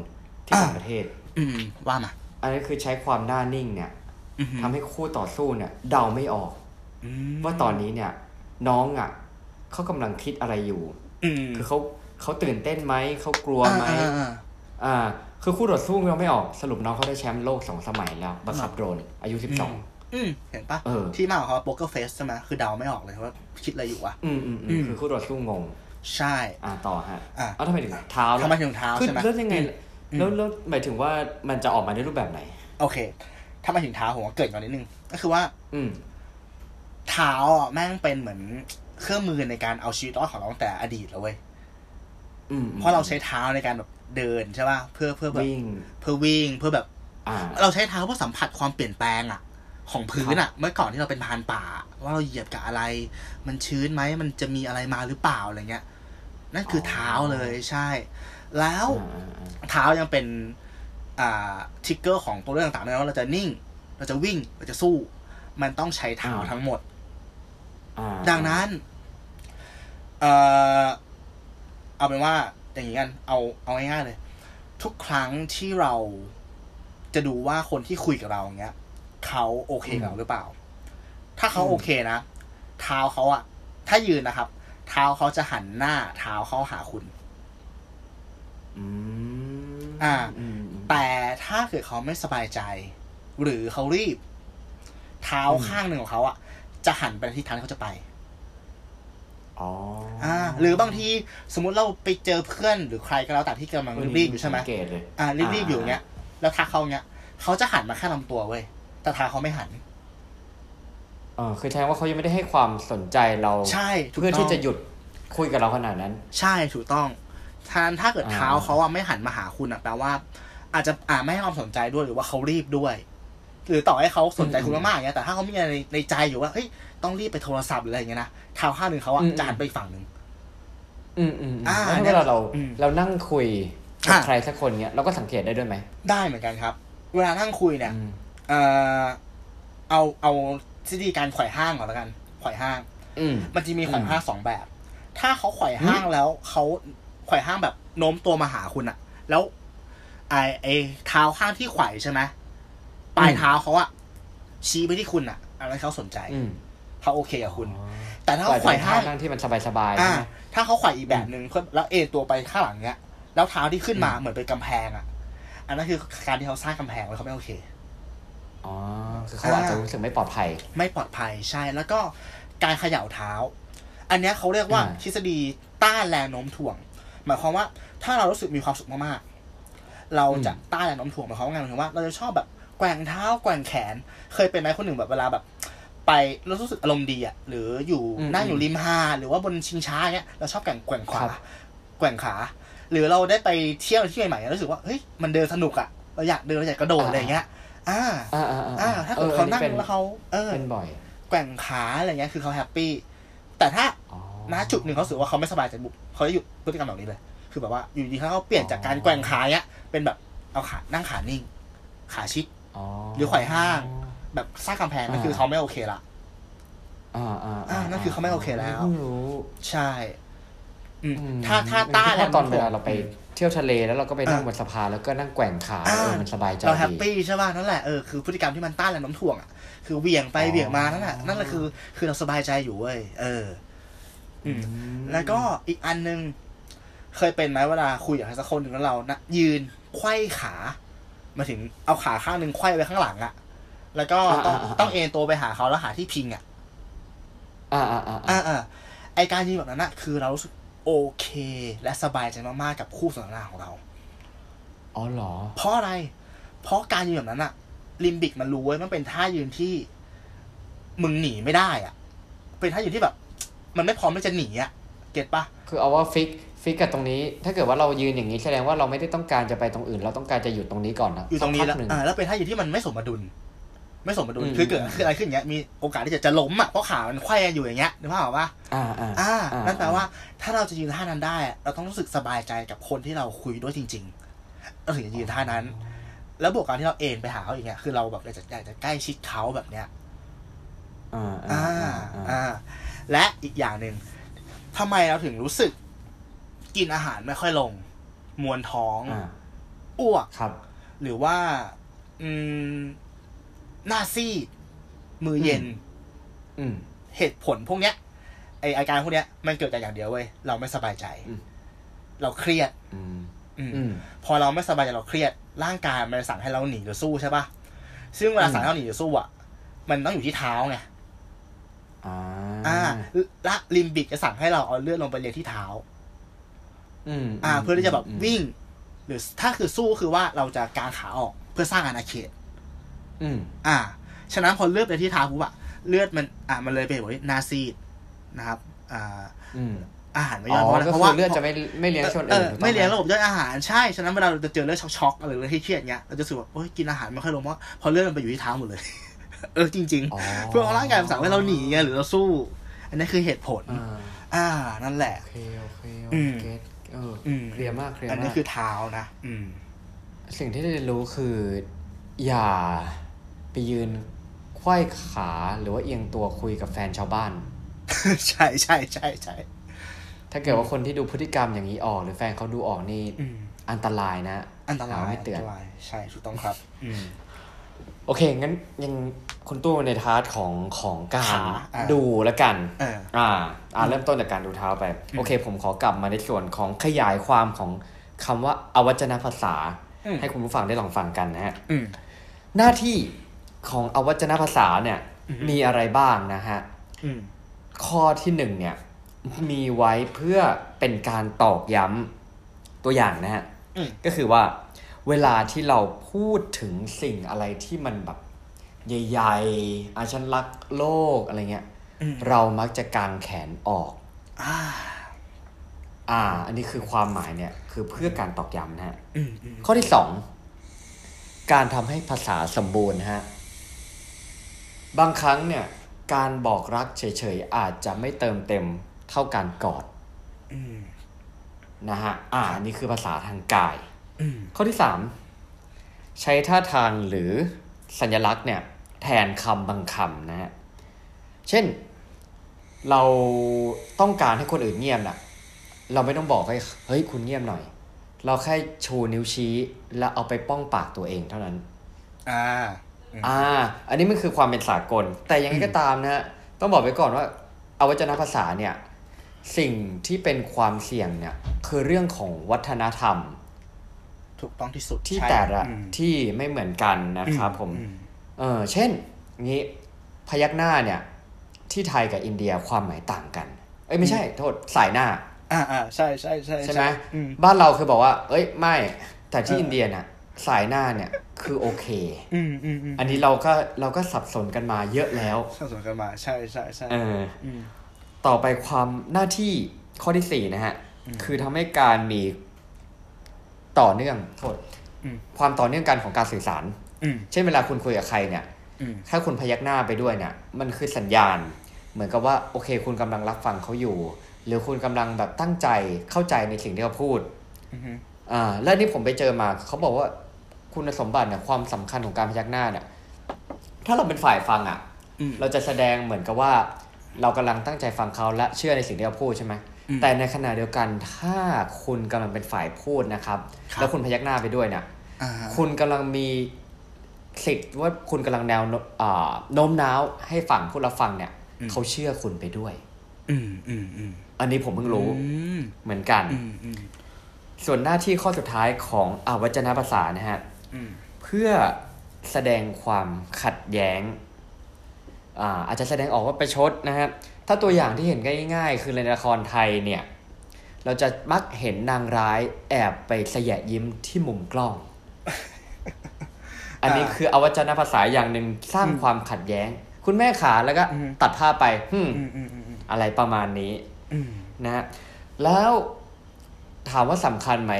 ที่ต่างประเทศ
อืมว่ามา
อันนี้คือใช้ความหน้านิ่งเนี่ย
อือหือ
ทำให้คู่ต่อสู้เนี่ย เดาไม่ออก
อืม
ว่าตอนนี้เนี่ย น้องอะเขากำลังคิดอะไรอยู่
อืม
คือเขาเขาตื่นเต้นไหมเขากลัวไหม
อ่าอ่าอ่า
อ่าคือคู่ต่อสู้ยังไม่ออกสรุปน้องเขาได้แชมป์โลกสองสมัยแล้วบังคับโดรนอายุสิบสอง
อืมเห็นปะ
เออ
ที่มาของเขาโป๊กเกอร์เฟสใช่ไหมคือเดาไม่ออกเลยว่าคิดอะไรอยู่วะ
อืมอืม
อื
อืม
ม
คือคู่ต่อสู้งง
ใช่
อ่าต่อฮะ
อะ
เอาทำไมถึงเท้าล่ะ
ทำไมถึงเท้า
คือ
ใช่ไหม
แล้วยังไง
อืม
แล้วแล้วหมายถึงว่ามันจะออกมาในรูปแบบไหน
โอเค ถ้ามาถึงเท้าผมว่าเกริดก่อนนิดนึง ก็คือว่า
อืม
เท้าอะแม่งเป็นเหมือนเครื่องมือในการเอาชีวิตรอดของเราตั้งแต่อดีตแล้วเว้ย
อืม
เพราะเราใช้เท้าในการแบบเดินใช่ป่ะเพื่อเพื่อแบบ
วิ่ง
เพื่อวิ่งเพื่อแบบ
อ่า
เราใช้เท้าเพื่อสัมผัสความเปลี่ยนแปลงอะของพื้นอะเมื่อก่อนที่เราเป็นพรานป่า ว่าเราเหยียบกับอะไร มันชื้นไหมมันจะมีอะไรมาหรือเปล่าอะไรเงี้ย นั่นคืออ
อ
เท้าเลยใช่ แล้ว
อ่าอ่า
เท้ายังเป็นอ่าทิกเกอร์ของตัวเรื่องต่างๆด้วยว่าเราจะนิ่ง เราจะวิ่งเราจะสู้ มันต้องใช้เท้าทั้งหมด
อ่า
ดังนั้น เอ่อเอาเป็นว่าอย่างนี้กัน เอาเอาง่ายๆเลย ทุกครั้งที่เราจะดูว่าคนที่คุยกับเราอย่างเงี้ยเขาโอเคกับเราหรือเปล่า ถ้าเขาโอเคนะ เท้าเขาอะถ้ายืนนะครับ เท้าเขาจะหันหน้า เท้าเขาหาคุณ
อืม
อ่า
อืมอืม
แต่ถ้าเกิดเขาไม่สบายใจ หรือเขารีบ เท้า
อืม
ข้างหนึ่งของเขาอะจะหันไปที่ทางที่เขาจะไป
ออ๋อ
อ่า หรือบางทีสมมุติเราไปเจอเพื่อนหรือใครก็แล้วแต่ที่กำลังรีบๆอยู่ใช่ไหม
สังเกตเลย
อ่ารีบๆอยู่อย่างเงี้ย แล้วทักเขาเงี้ยเขาจะหันมาแค่ลำตัวเว้ยแต่ทาเขาไม่หัน
เออคือแสดงว่าเขายังไม่ได้ให้ความสนใจเรา
ใช่ถูก
เพื่อ
ต้
ที่
อง
จะหยุดคุยกับเราขนาดนั้น
ใช่ถูกต้อง ทานถ้าเกิด
อ่า
เท้าเขาอะไม่หันมาหาคุณอะแปลว่า อาจจะอ่าไม่ให้ความสนใจด้วยหรือว่าเขารีบด้วย หรือต่อให้เขาสนใจคุณมากๆอย่างเงี้ยแต่ถ้าเขามีอะไรในในใจอยู่ว่าเฮ้ยต้องรีบไปโทรศัพท์หรืออะไรอย่างเงี้ยนะเท้าข้างหนึ่งเขาอะจะหันไปอีกฝั่งหนึ่ง
อืมอืมอืม
อ่า
แล้วถ้าเวลาเรา
อืม
เรานั่งคุยกับ
อ่า
ใครสักคนเนี้ยเราก็สังเกตได้ด้วยไหม
ได้เหมือนกันครับ เวลานั่งคุยเนี่ย
อืม
เอ่อเอาเอาทฤษฎีการไขว่ห้างก่อนแล้วกันไขว่ห้าง
อืม
มันจะมีไขว่
อืม
ห้างสองแบบ ถ้าเขาไขว่ห้างแล้วเขา ไขว่ห้างแบบโน้มตัวมาหาคุณอะแล้วไอไอเท้าข้างที่ไขว่ใช่ไหมปลายเท้าเขาอะชี้ไปที่คุณอะอันนั้นเขาสนใจ
อืม
เขาโอเคกับคุณ
อ๋อ
แต่ถ้า
ปล่
เขา
อย
ไข
เป็
ว่
น
ห้า
ท่างนั่งที่มันสบายๆ
อ่า
ใช่ไหม
ถ้าเขาไขว่อีกแบบหนึ่งเพื่อแล้วเอนตัวไปข้างหลังเนี้ย แล้วเท้าที่ขึ้นมาเหมือนเป็นกำแพงอะอันนั้นคือการที่เขาสร้างกำแพงไว้เขาไม่โอเค
อ๋อคือเขาอาจจะรู้สึกไม่ปลอดภัย
ไม่ปลอดภัยใช่ แล้วก็การเขย่าเท้า อันเนี้ยเขาเรียกว่า
อ่า
ทฤษฎีต้านแรงโน้มถ่วง หมายความว่าถ้าเรารู้สึกมีความสุขมากๆ เราจะต้านแรงโน้มถ่วงหมายความว่าไงหมายความว่าเราจะชอบแบบแกว่งเท้าแกว่งแขน เคยเป็นไหมคนหนึ่งแบบเวลาแบบ ไปเรารู้สึกอารมณ์ดีอะหรืออยู่
อืม
นั่งอยู่ริมหาดหรือว่าบนชิงช้าเงี้ยเราชอบแกว่งแกว่งขา
ครับ
แกว่งขา หรือเราได้ไปเที่ยวที่ใหม่ๆแล้วรู้สึกว่าเฮ้ยมันเดินสนุกอะเราอยากเดินเราอยากกระโดดอะไรอย่างเงี้ยอ่า
อ่าอ่า
อ่าถ้าเกิดเขานั่ง
อออั
แล้วเขาเออ
เป็นบ่อย
แกว่งขาอะไรเงี้ยคือเขา happy แต่ถ้า
อ๋อ
ณจุดหนึ่งเขารู้สึกว่าเขาไม่สบายใจปุ๊บเขาจะหยุดพฤติกรรมแบบนี้เลย คือแบบว่าอยู่ดีเขาเปลี่ยนจากการแกว่งขาเนี้ยเป็นแบบเอาขานั่งขานิ่ง ขาชิด
อ๋อ
หรือไขว่ห้าง แบบสร้างกำแพงนั่นคือเขาไม่โอเคละ
อ่าอ่า
อ่านั่นคือเขาไม่โอเคแล้ว
เพิ่งรู้
ใช่อืม
อืม
ถ้าถ้าต้าน
เพระตอนเวลา
แง
เราไป
อืม
เที่ยวทะเลแล้วเราก็ไปนั่ง
อ่า
บนสะพานแล้วก็นั่งแกว่งขา
อ่า
เออมันสบายใจ
เราแฮป
ดี
ปี้ใช่ป่ะนั่นแหละเออคือพฤติกรรมที่มันต้านแรงโน้มถ่วงอะคือเหวี่ยงไป
อ๋อ
เหวี่ยงมานั่นแหละนั่นแหละคือ คือเราสบายใจอยู่เว้ยเอออืม แล้วก็อีกอันหนึง เคยเป็นไหมเวลาคุยกับใครสักคนหนึ่งแล้วเรานะยืนไขว้ขามาถึงเอาขาข้างหนึ่งไขว้ไว้ข้างหลังอะแล้วก็ต้อง
อ่าอ่าอ่า
ต้องเอนตัวไปหาเขาแล้วหาที่พิงอะ
อ่าอ่าอ่า
อ่าอ่าไอการยืนแบบนั้นอะคือเรารู้สึกโอเค และสบายใจมากๆกับคู่สนทนาของเรา
อ๋อเหรอ
เพราะอะไร เพราะการยืนแบบนั้นอะลิมบิกมันรู้ไว้ยมันเป็นท่ายืนที่ มึงหนีไม่ได้อะเป็นท่ายืนที่แบบ มันไม่พร้อมที่จะหนีอะ get ปะ
คือเอาว่า fix fix กับตรงนี้ ถ้าเกิดว่าเรายืนอย่างนี้แสดงว่าเราไม่ได้ต้องการจะไปตรงอื่น เราต้องการจะหยุดตรงนี้ก่อนนะ
อยู่ตรงนี้
สักพักหนึ่งแล้ว
อ่าแล้วเป็นท่ายืนที่มันไม่สมดุล ไม่สมดุล
อืม
คือเกิดคืออะไรขึ้นอย่างเงี้ยมีโอกาสที่จะจะล้มอะเพราะขามันไขว้กันอยู่อย่างเงี้ยนึกภาพออกปะ
อ่าอ่า
อ่า
อ่า
นั่นแปลว่าถ้าเราจะยืนท่านั้นได้อะเราต้องรู้สึกสบายใจกับคนที่เราคุยด้วยจริงๆเราถึงจะยืนท่านั้น แล้วบวกการที่เราเอนไปหาเขาอย่างเงี้ยคือเราแบบอยากจะอยากจะใกล้ชิดเขาแบบเนี้ย
อ่า
อ่า
อ่าอ่า
อ่า และอีกอย่างหนึ่งทำไมเราถึงรู้สึก กินอาหารไม่ค่อยลง มวนท้อง
อ่า
อ้วก
ครับ
หรือว่า อืม หน้าซีด มือเย็น
อืม
เหตุผลพวกเนี้ยไออาการพวกเนี้ยมันเกิดจากอย่างเดียวเว้ยเราไม่สบายใจ
อืม
เราเครียด
อืม
อืม
อืม
พอเราไม่สบายใจเราเครียด ร่างกายมันจะสั่งให้เราหนีหรือสู้ใช่ปะซึ่งเวลาสั่งให้เราหนีหรือสู้อะ มันต้องอยู่ที่เท้าไง
อ่า
อ่าและลิมบิกจะสั่งให้เราเอาเลือดลงไปเลี้ยงที่เท้า
อืม
อ่า เพื่อที่จะแบบ
ม
วิ่ง หรือถ้าคือสู้คือว่าเราจะกางขาออกเพื่อสร้างอาณาเขต
อืม
อ่า ฉะนั้นพอเลือดไปที่เท้าปุ๊บอะเลือดมัน อ่ามันเลยไปบอกว่านาซีดนะครับ อ่า
อืม
อาหารไม่
อ๋
ย่อย
อ
เพราะอะไร
ก็
เพ
คื
ราะว่า
อเลือดจะไม่ไม่เลี้ยงส่วน
เอ
อื่น
อ
ถูกต้อง
ไม่เลี้ยง
ห
ระบบย่อยอาหารใช่ฉะนั้นเวลาเราจะเจอเลือดช็อกๆอะไรหรือที่เครียดๆเงี้ยเราจะรู้สึกว่าโอ๊ยกินอาหารไม่ค่อยลงเพราะพอเลือดมันไปอยู่ที่เท้าหมดเลย เออจริง
อ๋อ
ๆเพื่อเอาร่างกายมันสั่งให้เราหนีไงหรือเราสู้ อันนี้คือเหตุผล
อ่า
อ่านั่นแหละ
โอเคโอเคโอ
อืม
เคเอออ
ม
เคลียร์มากเคลียร์
อันนี้
มาก
คือเท้านะอืม
สิ่งที่ได้เรียนรู้คือ อย่าไปยืนไขว้ขาหรือว่าเอียงตัวคุยกับแฟนชาวบ้าน
ใช่ใช่ใช่ใช่
ถ้าเกิดว่าคนที่ดูพฤติกรรมอย่างนี้ออก หรือแฟนเขาดูออกนี่
อืม
อันตรายนะ
อันตราย
หไม่เตือน
อันตรายใช่ถูกต้องครับอืม
โอเค งั้นยัง คุณตู้ในทาร์ตของของการ
ขาอ่า
ดูแล้วกัน
เออ
อ่าอ่าเริ่มต้นจากการดูเท้าไป โอเค ผมขอกลับมาในส่วนของขยายความของคำว่าอวัจนภาษา
อืม
ให้คุณผู้ฟังได้ลองฟังกันนะฮะ
อืม
หน้าที่ของอวัจนภาษาเนี่ย
อือฮึ
มีอะไรบ้างนะฮะ
อืม
ข้อที่หนึ่งเนี่ย มีไว้เพื่อเป็นการตอกย้ำตัวอย่างนะฮะ
อืม
ก็คือว่า เวลาที่เราพูดถึงสิ่งอะไรที่มันแบบ ใหญ่ๆอาฉันรักโลกอะไรเงี้ย
อืม
เรามักจะกางแขนออก
อ่า
อ่า อันนี้คือความหมายเนี่ย คือเพื่อการตอกย้ำนะฮะ
อืมอืม
ข้อที่สองการทำให้ภาษาสมบูรณ์นะฮะ บางครั้งเนี่ย การบอกรักเฉยๆอาจจะไม่เติมเต็มเท่าการกอด
อืม
นะฮะ อ่าอันนี้คือภาษาทางกาย
อืม
ข้อที่สามใช้ท่าทางหรือสัญลักษณ์เนี่ย แทนคำบางคำนะฮะ เช่น เราต้องการให้คนอื่นเงียบน่ะเราไม่ต้องบอกให้เฮ้ยคุณเงียบหน่อย เราแค่ชูนิ้วชี้แล้วเอาไปป้องปากตัวเองเท่านั้น
อ่า
อ่า อันนี้มันคือความเป็นสากล แต่ยังไงก็ตามนะฮะ ต้องบอกไว้ก่อนว่าอวัจนภาษาเนี่ย สิ่งที่เป็นความเสี่ยงเนี่ย คือเรื่องของวัฒนธรรม
ถูกต้องที่สุด
ที่
ใช่
แต่ละ
อืม
ที่ไม่เหมือนกันนะครับผม
อื
เออเช่นงี้พยักหน้าเนี่ย ที่ไทยกับอินเดียความหมายต่างกัน เอ้ยไม่ใช่โทษสายหน้า
อ่าอ่าใช่ใช่ใช่
ใช่ไหม
อืม
บ้านเราคือบอกว่า เอ้ยไม่แต่ที่
เอออิ
อินเดียน่ะสายหน้าเนี่ยคือโอเค
อืมอืมอืม
อันนี้เราก็เราก็สับสนกันมาเยอะแล้ว
สับสนกันมาใช่ใช่ใช่
เออ
อืม
ต่อไปความหน้าที่ข้อที่สี่นะฮะ
อืม
คือทำให้การมีต่อเนื่องโทษ
อืม
ความต่อเนื่องกันของการสื่อสาร
อืม
เช่นเวลาคุณคุยกับใครเนี่ย
อืม
ถ้าคุณพยักหน้าไปด้วยเนี่ย มันคือสัญญาณ เหมือนกับว่าโอเค คุณกำลังรับฟังเขาอยู่ หรือคุณกำลังแบบตั้งใจเข้าใจในสิ่งที่เขาพูด
อืม
อ่าและนี่ผมไปเจอมาเขาบอกว่าคุณสมบัติเนี่ยความสำคัญของการพยักหน้าเนี่ย ถ้าเราเป็นฝ่ายฟังอะ
อืม
เราจะแสดงเหมือนกับว่า เรากำลังตั้งใจฟังเขาและเชื่อในสิ่งที่เขาพูดใช่ไหม
อืม
แต่ในขณะเดียวกันถ้าคุณกำลังเป็นฝ่ายพูดนะครับ
ครับ
แล้วคุณพยักหน้าไปด้วยเนี่ย
อ่า
คุณกำลังมี สิทธิ์ว่าคุณกำลังแนวโนอ่าโน้มน้าวให้ฝั่งผู้รับฟังเนี่ยเขาเชื่อคุณไปด้วย
อืมอืมอืม
อันนี้ผมเพิ่งรู้
อืม
เหมือนกัน
อืมอืม
ส่วนหน้าที่ข้อสุดท้ายของอวัจนภาษานะฮะ
อืม
เพื่อแสดงความขัดแย้งอ่าอาจจะแสดงออกว่าประชดนะฮะถ้าตัวอย่างที่เห็นง่าย ๆ คือในละครไทยเนี่ย เราจะมักเห็นนางร้ายแอบไปสยะยิ้มที่มุมกล้อง อันนี้คืออวัจนภาษาอย่างหนึ่งสร้างความขัดแย้ง คุณแม่ขาแล้วก็ตัดภาพไปหึ่ม
อืมอืมอืมอืม
อะไรประมาณนี้
อืม
นะฮะแล้วถามว่าสำคัญไหม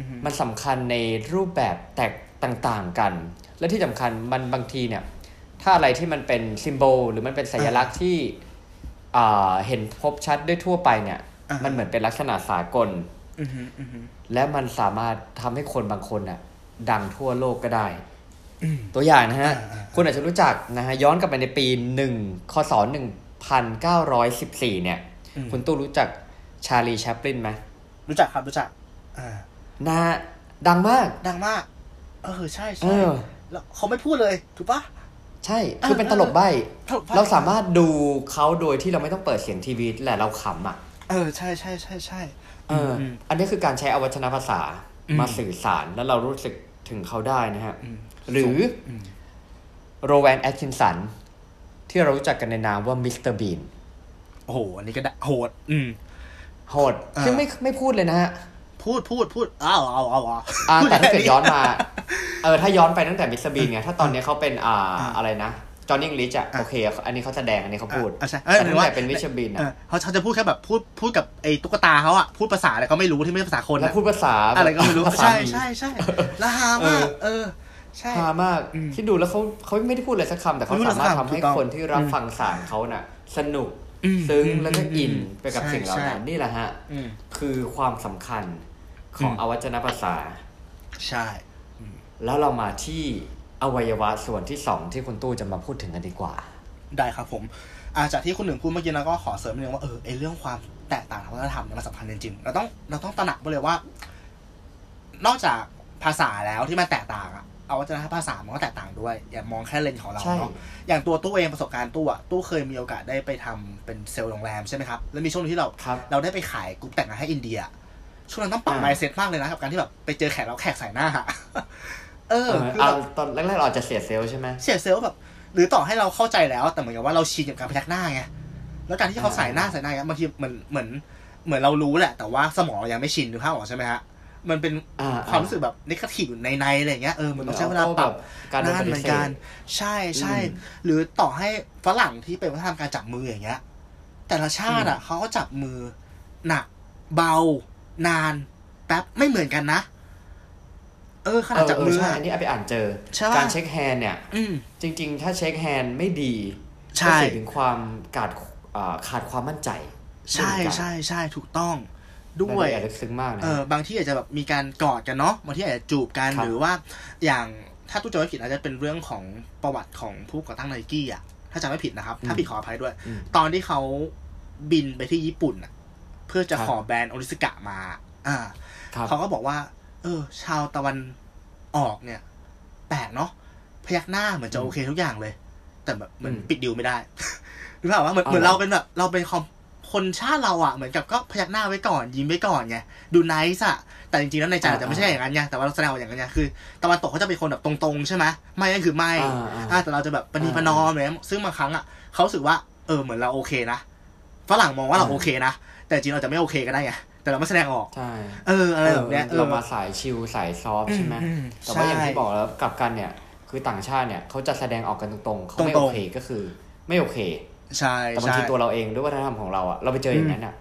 อืม
มันสำคัญในรูปแบบแตกต่างๆกัน และที่สำคัญมันบางทีเนี่ย ถ้าอะไรที่มันเป็นซิมโบลหรือมันเป็นสัญลักษณ์ที่อ่าเห็นพบชัดได้ทั่วไปเนี่ย
อ่ามั
มันเหมือนเป็นลักษณะสากล
อืมอืมอืม
และมันสามารถทำให้คนบางคนน่ะ ดังทั่วโลกก็ได้
อืม
ตัวอย่างนะฮะ
อ่าอ่า
คุณอาจจะรู้จักนะฮะย้อนกลับไปในปีหนึ่งคศหนึ่งพันเก้าร้อยสิบสี่เนี่ย
อืม
คุณตู้รู้จักชาลีแชปลินไหม
รู้จักครับรู้จักอ่า
นะฮะดังมาก
ดังมาก เออใช่
เอ
ใช่
อ
แล้วเขาไม่พูดเลยถูกปะ
ใช่ คือเป็นตลกใบ้
ตลกใบ้
เราสามารถดูเขาโดยที่เราไม่ต้องเปิดเสียงทีวีแต่เราขำอะ
เออใช่ใช่ใช่ใช่
เออออันนี้คือการใช้อวัจนภาษา
อืม
มาสื่อสารแล้วเรารู้สึกถึงเขาได้นะฮะ
อืม
หรือ
อืม
โรแวนแอตคินสันที่เรารู้จักกันในนามว่ามิสเตอร์บีน
โอ้โห อันนี้ก็ได้โหด อืม
โหด
อ่า
ซึ่งไม่ไม่พูดเลยนะฮะ
พูดพูดพูดอ้าวเอาเอาเอา
อ่า
พูด
แต่ถ้าเกิด
ค่
ย้อนมา เออ ถ้าย้อนไปตั้งแต่มิสเตอร์บีนไง ถ้าตอนนี้เขาเป็น อ่า
อ่า
อะไรนะ จอห์นนี่ลิชอะ
อะ
โอเค อันนี้เขาแสดง อันนี้เขาพูด
อะใช่
แต่
หรื
ตั้
องว่า
แต่เป็นมิสเตอร์บีน
เอ
อะ
อเขาเขาจะพูดแค่แบบ พูด พูดกับไอ้ตุ๊กตาเขาอะพูดภาษาอะไรก็ไม่รู้ที่ไม่ใช่ภาษาคน
แล้ว
อะ
พูดภาษา
อะไรก็ไม่รู้
ภาษา
ใช่
หมี
ใช่ใช่แล้วฮามากเออใช่
ฮามาก
อืม
คิดดูแล้วเขาเขาไม่ได้พูดอะไรสักคำแต่เขา
ไม่พูด
สามารถ
สักคำ
ทำให้
ถูกต้อง
คนที่รับ
อืม
ฟังสารเขาน่ะ สนุก
อืม
ซึ้ง
อืม
แล้วก็
อืม
อิน
อืม
ไปกับ
ใช่
สิ่งเหล่านั้น
ใช่
นี่แหละฮะ
อืม
คือความสำคัญของ
อืม
อวัจนภาษา
ใช่
แล้วเรามาที่อวัยวะส่วนที่สองที่คุณตู้จะมาพูดถึงกันดีกว่า
ได้ครับผมอาจากที่คุณหนึ่งพูดเมื่อกี้นะก็ขอเสริมนิดนึงว่าเออไอเรื่องความแตกต่างทางวัฒนธรรมเนี่ยมันสำคัญจริงๆเราต้องเราต้องตระหนักไปเลยว่า นอกจากภาษาแล้วที่มันแตกต่างอะ เอาวัฒนธรรมภาษามันก็แตกต่างด้วย อย่ามองแค่เลนส์ของเรา
ใช่
เนาะอย่างตัวตู้เองประสบการณ์ตู้อะตู้เคยมีโอกาสได้ไปทำเป็นเซลล์โรงแรมใช่ไหมครับแล้วมีช่วงหนึงที่เรา
ครับ
เราได้ไปขายกรุ๊ปแต่งงานให้อินเดีย ช่วงนั้นต้องปรับ
อ่า
mindset มากเลยนะกับการที่แบบไปเจอแขกแล้วแขกส่ายหน้าเออ
เออ
คือ
เอา
แบบ
ตอนแรกๆเราอาจจะเสีย self ใช่ไหม
เสีย self แบบ หรือต่อให้เราเข้าใจแล้วแต่เหมือนกับว่าเราชินกับการพยักหน้าไงแล้วการที่เขาส่ายหน้าส่ายหน้าอย่างเงี้ยบางทีเหมือนเหมือนเหมือนเรารู้แหละ แต่ว่าสมองเรายังไม่ชินดูภาพออกใช่ไหมฮะ มันเป็น
อ่า
ความรู้สึกแบบนิคทีฟอยู่ในในๆอะไรอย่างเงี้ยเออมันต้องใช้เวลาปรับ
การโดน
นาน
ป
เห
ฏิ
มือน
เส
กั
ธ
นใช่ใช่
อืม
หรือต่อให้ฝรั่งที่เป็นวัฒนธรรมการจับมืออย่างเงี้ย แต่ละชาติอะเขาก็จับมือหนักเบานานแป๊บไม่เหมือนกันนะ เออขนาดจับมือ
เใช่
อะ
อันนี้เอาไปอ่านเจอ
ใช่ปะ
การเช็คแฮนด์เนี่ย
อืม
จริง ๆ ถ้าเช็คแฮนด์ไม่ดี
ใช่
ก็สื่อถึงความขาดอ่าขาดความมั่นใจ
ใช่ใช่ใช่ถูกต้อง ด้วย
รายละเอียดลึกซึ้งมากนะ
เออบางที่อาจจะแบบมีการกอดกันเนาะบางที่อาจจะจูบกัน
ครับ
หรือว่าอย่างถ้าตู้จำไม่ผิดอาจจะเป็นเรื่องของประวัติของผู้ก่อตั้งไนกี้อะถ้าจำไม่ผิดนะครับ ถ้าผิดขออภัยด้วย
อืม
ตอนที่เขาบินไปที่ญี่ปุ่นอะ เพื่อจะ
ครับ
ขอแบรนด์โอริสกะมา อ่า
ครับ
เขาก็บอกว่า เออ ชาวตะวันออกเนี่ย แปลกเนาะพยักหน้าเหมือนจะ
อืม
โอเคทุกอย่างเลย แต่แบบเหมือน
อืม
ปิดดิวไม่ได้หรือเปล่าว่าเหมือน
อ๋อ
เหมือน
เหรอ
เราเป็นแบบเราเป็นคอม คนชาติเราอะเหมือนกับก็พยักหน้าไว้ก่อน ยิ้มไว้ก่อนไงดูไนส์อะแต่จริงๆแล้วในใจอาจจะไม่ใช่อย่างนั้นไงแต่ว่าเราแสดงออกอย่างนั้นไงคือตะวันตกเขาจะเป็นคนแบบตรงๆใช่ไหมไม่ก็คือไม่
อ่าอ่า
อ่าแต่เราจะแบบปณีประนอมอะไรเงี้ยซึ่งบางครั้งอะเขารู้สึกว่าเออเหมือนเราโอเคนะฝรั่งมองว่าเรา
อ่า
โอเคนะแต่จริงเราจะไม่โอเคก็ได้ไงแต่เราไม่แสดงออก
ใช่
เอออะไรแบบเนี้ย
เออเรามาสาย chill สาย soft ใช่ไหม
อืม
แต่ว่าอย่าง
ใช่
ที่บอกแล้วกลับกันเนี่ยคือต่างชาติเนี่ยเขาจะแสดงออกกันตรงๆเขา
ตร
ง
ๆไม่โอ
เคก็คือไม่โอเค
ใช่
แต่บาง
ใช่
ทีตัวเราเองด้วยวัฒนธรรมของเราอะเราไปเจออย่างนั้นอะ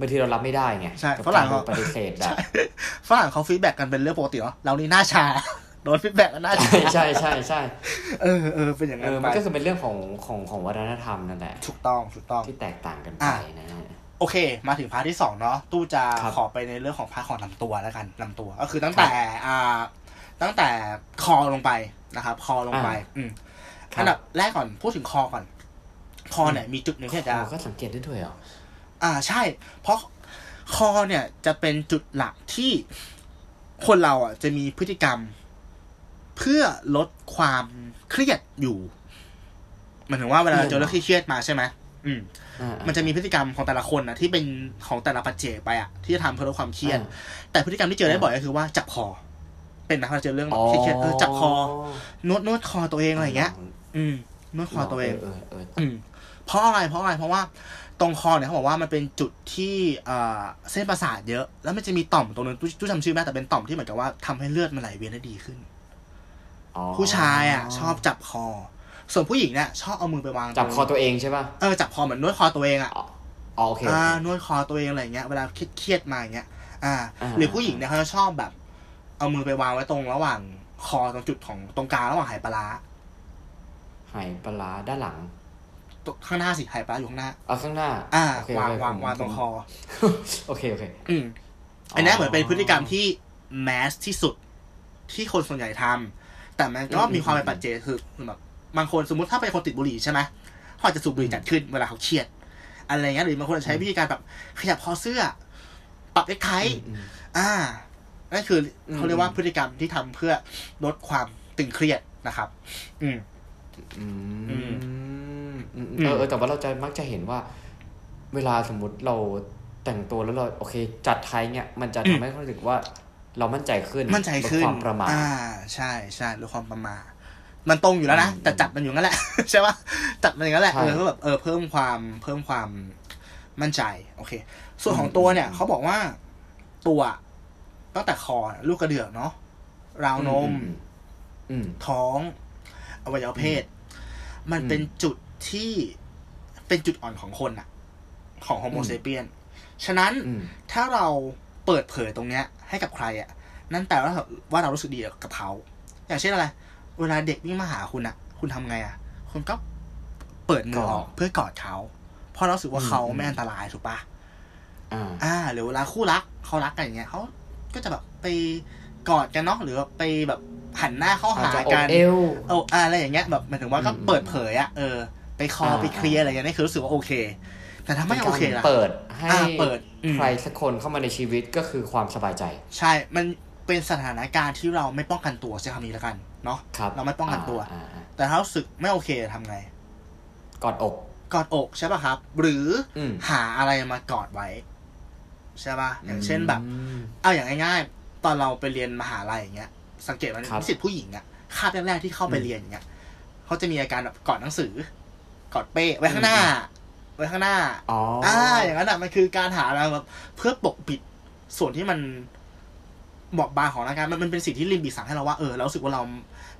บางทีเรารับไม่ได้ไง
ใช่
กับ
ฝรั่ง
การ
เขา
ปฏิเสธแบบ
ฝรั่งเขา feedback กันเป็นเรื่องปกติเนาะเรานี่หน้าชาโดน feedback กันหน้าชา
ใช่ใช่ใช่ใช่
เออเออเป็นอย่าง
เอ
นั้น
อ
ไป
มันก็คือเป็นเรื่องของของของวัฒนธรรมนั่นแหละ
ถูกต้องถูกต้อง
ที่แตกต่างกันไป
อะ
นะฮะ
โอเค มาถึง part ที่สองเนาะตู้จะ
ครับ
ขอไปในเรื่องของ part ของลำตัวแล้วกันลำตัว ก็คือตั้งแต่อ่าตั้งแต่คอลงไปนะครับ คอลงไป อืม
ครับ
อันดับแรกก่อนพูดถึงคอก่อน คอเนี่ยมีจุดหนึ่งที่อยากจะ
โอ้ก็สังเกตได้ด้วยเหรอ
อ่าใช่ เพราะคอเนี่ยจะเป็นจุดหลักที่คนเราอะจะมีพฤติกรรม เพื่อลดความเครียดอยู่หมายถึงว่าเวลาเราเจอเรื่องเครียดๆมาใช่ไหมอืม
อ่า
มันจะมีพฤติกรรมของแต่ละคนนะที่เป็นของแต่ละปัจเจกไปอะที่จะทำเพื่อลดความเครียด
อ่า
แต่พฤติกรรมที่เจอได้บ่อยก็คือว่าจับคอ เป็นนะเราเจอเรื่องแบบเครียดๆเออจับคอนวดนวดคอตัวเองอะไรอย่างเงี้ย อืมนวดคอตัวเอง
เออเออ
อืม เพราะอะไรเพราะอะไรเพราะว่าตรงคอเนี่ยเขาบอกว่ามันเป็นจุดที่เอ่อเส้นประสาทเยอะ แล้วมันจะมีต่อมตรงนึงตู้ตู้จำชื่อไม่ได้แต่เป็นต่อมที่เหมือนกับว่าทำให้เลือดมันไหลเวียนได้ดีขึ้น
อ๋อ
ผู้ชายอะ ชอบจับคอ ส่วนผู้หญิงเนี่ยชอบเอามือไปวาง
จับ
ตรง
คอตัวเองใช่ป่ะ
เออจับคอเหมือนนวดคอตัวเองอะ
อ๋ออ๋อโอเคโอ
อ่า
เคน
วดคอตัวเองอะไรอย่างเงี้ยเวลาเครียดๆมาอย่างเงี้ยอ่า
อ่า
หรือผู้หญิงเนี่ยเขาจะชอบแบบ เอามือไปวางไว้ตรงระหว่างคอตรงจุดของตรงกลางระหว่างไหปลาร้า
หายปลาร้าด้านหลัง
ตรงข้างหน้าสิไหปลาร้าอยู่ข้างหน้า
เอาข้างหน้า
อ่า
โอเค
วาง
โอเควา
ง
ผม
วางตรงคอ
โอเคโอเค
อืมอันเนี้ยเหมือนเป็นพฤติกรรมที่แมสที่สุดที่คนส่วนใหญ่ทำแต่มันก็
อืม
มีความเป็น
อืม
ปัจเจกคือแบบบางคนสมมติถ้าเป็นคนติดบุหรี่ใช่ไหมเขาอาจจะสูบบุหรี่จัดขึ้นเวลาเขาเครียด อะไรเงี้ยหรือบางคนใช้วิธีการแบบขยับคอเสื้อ ปรับเล็กไท
อืม
อ่านั่นคืออ
ม
เขาเรียกว่าพฤติกรรมที่ทำเพื่อลดความตึงเครียดนะครับ อืม
อืม
อื
อื
ม
ม
อืม
เออเออแต่ว่าเราจะมักจะเห็นว่า เวลาสมมุติเราแต่งตัวแล้วเราโอเค จัดไทยเนี่ยมันจะ
อื
ทำ
ม
ให้เขารู้สึกว่า เรามั่นใจขึ้น
มั่นใจขึ้น
ลดความประมาท
อ่า ใช่ใช่ลดความประมาทมันตรงอยู่แล้วนะ
อืม
แต่จัดมันอยู่นั่นแหละใช่ปะจัดมันอย่างนั้นแหละ
ใช่
เออเพื่อแบบเออเพิ่มความเพิ่มความมั่นใจ โอเค ส่วนของตัวเนี่ยเขาบอกว่าตัวตั้งแต่คอลูกกระเดือกเนาะราวนม
อือืม
ท้องอวัยวะเพศ มัน
อืม
เป็นจุด ที่เป็นจุดอ่อนของคนอะของโฮโม
อืม
เซเปียน ฉะนั้น
อืม
ถ้าเราเปิดเผยตรงเนี้ย ให้กับใครอะนั่นแปลว่าว่าเรารู้สึกดีกับเขา อย่างเช่นอะไร เวลาเด็กวิ่งมาหาคุณอะคุณทำไงอะคุณก็เปิดมือออก
กอด
เพื่อกอดเขา เพราะเรารู้สึกว่า
อืม
เขา
อืม
ไม่อันตรายถูกปะ
อ่า
อ่า หรือเวลาคู่รักเขารักกันอย่างเงี้ยเขาก็จะแบบไปกอดกันเนาะหรือว่าไปแบบหันหน้าเข้า
อาจ
หา
จะอบ
กัน
เอว
เอาอ่าอะไรอย่างเงี้ยแบบหมายถึงว่าก็
อืม
เปิดเผยอะเออ ไปคอ
อ่า
ไปเคลียร์อะไรเงี้ยนี่คือรู้สึกว่าโอเค แต่ถ้าไม่โอเคล่ะ
เปิดให้
อ่าเปิดอืม
ใครสักคนเข้ามาในชีวิตก็คือความสบายใจ
ใช่ มันเป็นสถานการณ์ที่เราไม่ป้องกันตัวใช้คำนี้แล้วกันเนาะ
ครับ
เราไม่ป้องกันตัว
อ่าอ่า
แต่ถ้ารู้สึกไม่โอเคทำไง
กอดอก
กอดอกใช่ป่ะครับ หรือ
อืม
หาอะไรมากอดไว้ใช่ป่ะอย่างเช่นแบบ
อืม
เอาอย่างง่ายๆ ตอนเราไปเรียนมหาลัยอย่างเงี้ย สังเกตว่า
ครับ
นิสิตผู้หญิงอะคาบแรกๆที่เข้าไป
อืม
เรียนอย่างเงี้ยเขาจะมีอาการแบบกอดหนังสือ กอดเป้ไว้ข้างหน้า
อ
ไว้ข้างหน้า
อ๋อ
อ่าอย่างนั้นอะมันคือการหาอะไรแบบเพื่อปกปิดส่วนที่มันบอบบางของร่างกายมันมันเป็นสิ่งที่ลิมบิกสั่งให้เราว่าเออเรารู้สึกว่าเรา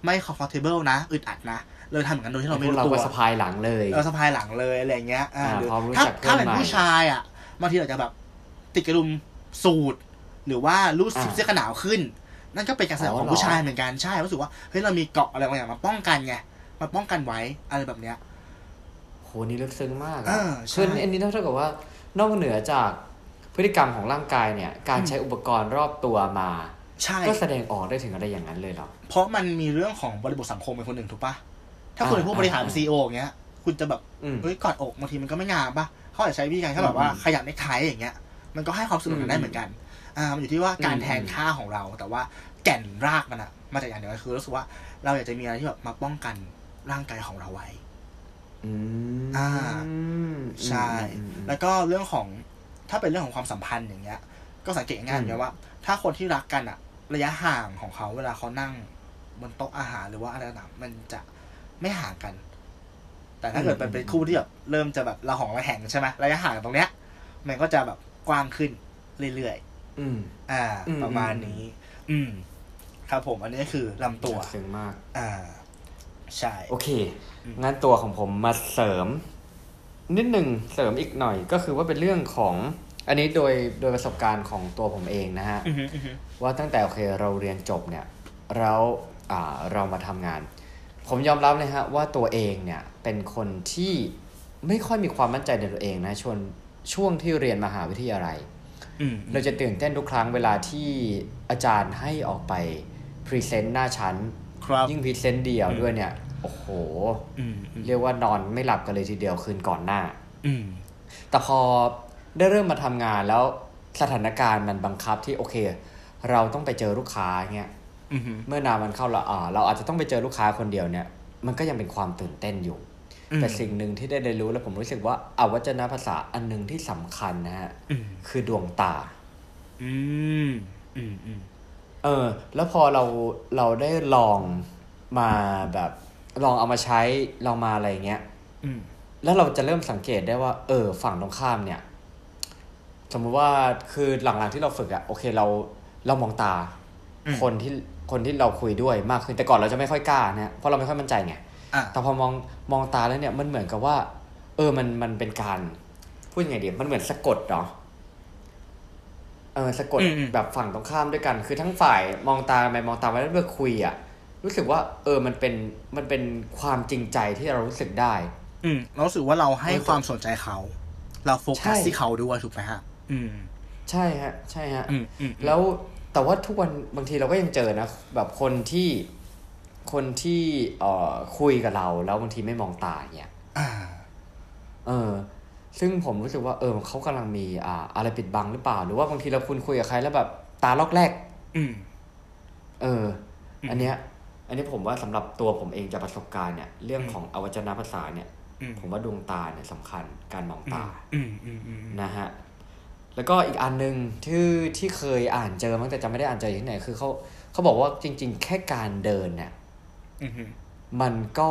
ไม่ comfortable นะอึดอัดนะเลยทำอย่างนั้นโดยที่เรา
พ
ไม่
วก
รู้
เรา
ตัว
ก็สะพายหลังเลย
เออสะพายหลังเลยอะไรอย่างเงี้ยอ่า
อ่า
หรือ
พอรู้
ถ้า
จักเพื่อน
ถ้าเป็น
ใหม่
ผู้ชายอะบางทีอาจจะแบบติดกระดุมสูทหรือว่ารู้สึก
อ่า
เสื้อกันหนาวขึ้น นั่นก็เป็นการแสดง
อ๋อ
ของ
เหรอ
ผู้ชายเหมือนกันใช่รู้สึกว่าเฮ้ยเรามีเกราะอะไรบางอย่างมาป้องกันไงมาป้องกันไว้อะไรแบบเนี้ย
โหนี่ลึกซึ้งมาก
อ่า
อะ
ใช่
คืออันนี้เท่ากับว่านอกเหนือจากพฤติกรรมของร่างกายเนี่ย การใช้อุปกรณ์รอบตัวมา
ใช่
ก็แสดงออกได้ถึงอะไรอย่างนั้นเลยเหรอ
เพราะมันมีเรื่องของบริบทสังคมเป็นคนหนึ่งถูกปะถ้าคุณ
อ่า
เป็นผู้บริหาร
อ่า
ซีโออย่างเงี้ย คุณจะแบบ
อืม
เฮ้ยกอดอกบางทีมันก็ไม่งามปะเขาอาจจะใช้วิธีการแค่แบบว่า
อืม
ขยับเนคไทอย่างเงี้ย มันก็ให้ความสนุกกันได้เหมือนกัน อ่า มันอยู่ที่ว่าการ
อืม
แทนค่าของเรา แต่ว่าแก่นรากมันอะมาจากอย่างเดียวกันคือรู้สึกว่าเราอยากจะมีอะไรที่แบบมาป้องกันร่างกายของเราไว้
อืม
อ่าใช่
อืมอืม
แล้วก็เรื่องของถ้าเป็นเรื่องของความสัมพันธ์อย่างเงี้ย ก็สังเกตง่ายๆเหมือนกันว่า ถ้าคนที่รักกันอะระยะห่างของเขาเวลาเขานั่งบนโต๊ะอาหารหรือว่าอะไรต่างๆมันจะไม่ห่างกัน แต่ถ้าเกิดมันเป็นคู่ที่แบบเริ่มจะแบบระหองระแหงใช่ไหมระยะห่างตรงเนี้ย มันก็จะแบบกว้างขึ้นเรื่อย
อืม
ๆอ่า
อืม
ประมาณนี้ อืม ครับผม อันนี้คือลำตัว
ลึกซึ้งมาก
อ่า ใช่
โอเค
อืม
งั้นตัวของผมมาเสริม นิดหนึ่งเสริมอีกหน่อยก็คือว่าเป็นเรื่องของ อันนี้โดยโดยประสบการณ์ของตัวผมเองนะฮะ
อือฮึอือฮึ
ว่าตั้งแต่โอเคเราเรียนจบเนี่ยแล้วอ่าเรามาทำงาน ผมยอมรับเลยฮะว่าตัวเองเนี่ยเป็นคนที่ไม่ค่อยมีความมั่นใจในตัวเองนะช่วงช่วงที่เรียนมหาวิทยาลัย
อืม
เราจะตื่นเต้นทุกครั้งเวลาที่อาจารย์ให้ออกไป present หน้าชั้น
ครับ
ยิ่ง present เดี่ยวด้วยเนี่ย โอ้โห
อืมอืม
เรียกว่านอนไม่หลับกันเลยทีเดียวคืนก่อนหน้า
อืม
แต่พอได้เริ่มมาทำงานแล้วสถานการณ์มันบังคับที่โอเค เราต้องไปเจอลูกค้าเงี้ย
อืม
เมื่อนานมันเข้าละอ่าเราอาจจะต้องไปเจอลูกค้าคนเดียวเนี่ย มันก็ยังเป็นความตื่นเต้นอยู่ แต่สิ่งหนึ่งที่ได้เรียนรู้แล้วผมรู้สึกว่าอวัจนภาษาอันหนึ่งที่สำคัญนะฮะ
อืม
คือดวงตา
อืมอืมอืม
เออ แล้วพอเราเราได้ลองมาแบบ ลองเอามาใช้ลองมาอะไรเงี้ย
อืม
แล้วเราจะเริ่มสังเกตได้ว่า เออ ฝั่งตรงข้ามเนี่ย สมมุติว่าคือหลังๆที่เราฝึกอะโอเคเราเรามองตา
อืม
คนที่คนที่เราคุยด้วยมากขึ้นแต่ก่อนเราจะไม่ค่อยกล้านะเพราะเราไม่ค่อยมั่นใจไง
อะ
แต่พอมองมองตาแล้วเนี่ยมันเหมือนกับว่า เออมันมันเป็นการพูดยังไงดีมันเหมือนสะกดเนาะเออสะกด
อืมอืม
แบบฝั่งตรงข้ามด้วยกัน คือทั้งฝ่ายมองตาไปมองตาไปแล้วเพื่อคุยอะรู้สึกว่าเออมันเป็นมันเป็นความจริงใจที่เรารู้สึกได้
อืมเรารู้สึกว่าเราให้ความสนใจเขา เราโฟกัส
ใช่
ที่เขาด้วยถูกไหมฮะ อืม
ใช่ฮะ ใช่ฮะ
อืมอืม
แล้วแต่ว่าทุกวันบางทีเราก็ยังเจอนะแบบคนที่คนที่เอ่อคุยกับเรา แล้วบางทีไม่มองตาเนี่ย
อ่า
เออ ซึ่งผมรู้สึกว่าเออเขากำลังมีอ่าอะไรปิดบังหรือเปล่า หรือว่าบางทีเราคุณคุยกับใครแล้วแบบตาลอกแรก
อืม
เออ
อืม
อันเนี้ย อันนี้ผมว่าสำหรับตัวผมเองจากประสบการณ์เนี่ยเรื่อง
อืม
ของอวัจนภาษาเนี่ย
อืม
ผมว่าดวงตาเนี่ยสำคัญการมองตา
อืมอืมอืม
นะฮะแล้วก็อีกอันหนึ่งที่ที่เคยอ่านเจอมั้งแต่จำไม่ได้อ่านเจอที่ไหนคือเขาเขาบอกว่าจริง ๆ แค่การเดินเนี่ย
อืม
มันก็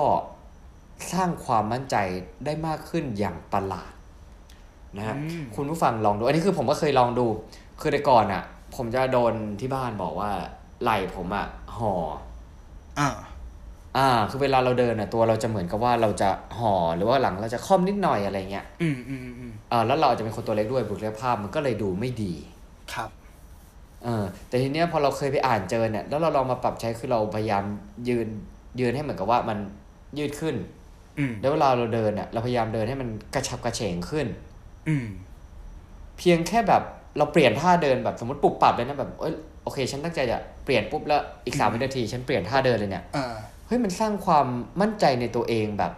สร้างความมั่นใจได้มากขึ้นอย่างประหลาด นะฮะ
อืม
คุณผู้ฟังลองดู อันนี้คือผมก็เคยลองดู คือแต่ก่อนอะ ผมจะโดนที่บ้านบอกว่าไหล่ผมอะห่อ
อ่า
อ่า คือเวลาเราเดินอะตัวเราจะเหมือนกับว่าเราจะห่อหรือว่าหลังเราจะค่อมนิดหน่อยอะไรเงี้ย
อืมอืมอืม
อ่าแล้วเราอาจจะเป็นคนตัวเล็กด้วยบุคลิกภาพมันก็เลยดูไม่ดี
ครับ
เออแต่ทีเนี้ยพอเราเคยไปอ่านเจอเนี่ยแล้วเราลองมาปรับใช้คือเราพยายามยืนยืนให้เหมือนกับว่ามันยืดขึ้น
อืม
แล้วเวลาเราเดินเนี่ยเราพยายามเดินให้มันกระชับกระเฉงขึ้น
อืม
เพียงแค่แบบเราเปลี่ยนท่าเดินแบบสมมติปรับปรับเลยนะแบบเอ้ยโอเคฉันตั้งใจจะเปลี่ยนปุ๊บแล้วอีกสามวินาที ฉันเปลี่ยนท่าเดินเลยเนี่ย
อ่า
เฮ้ยมันสร้างความมั่นใจในตัวเองแบบ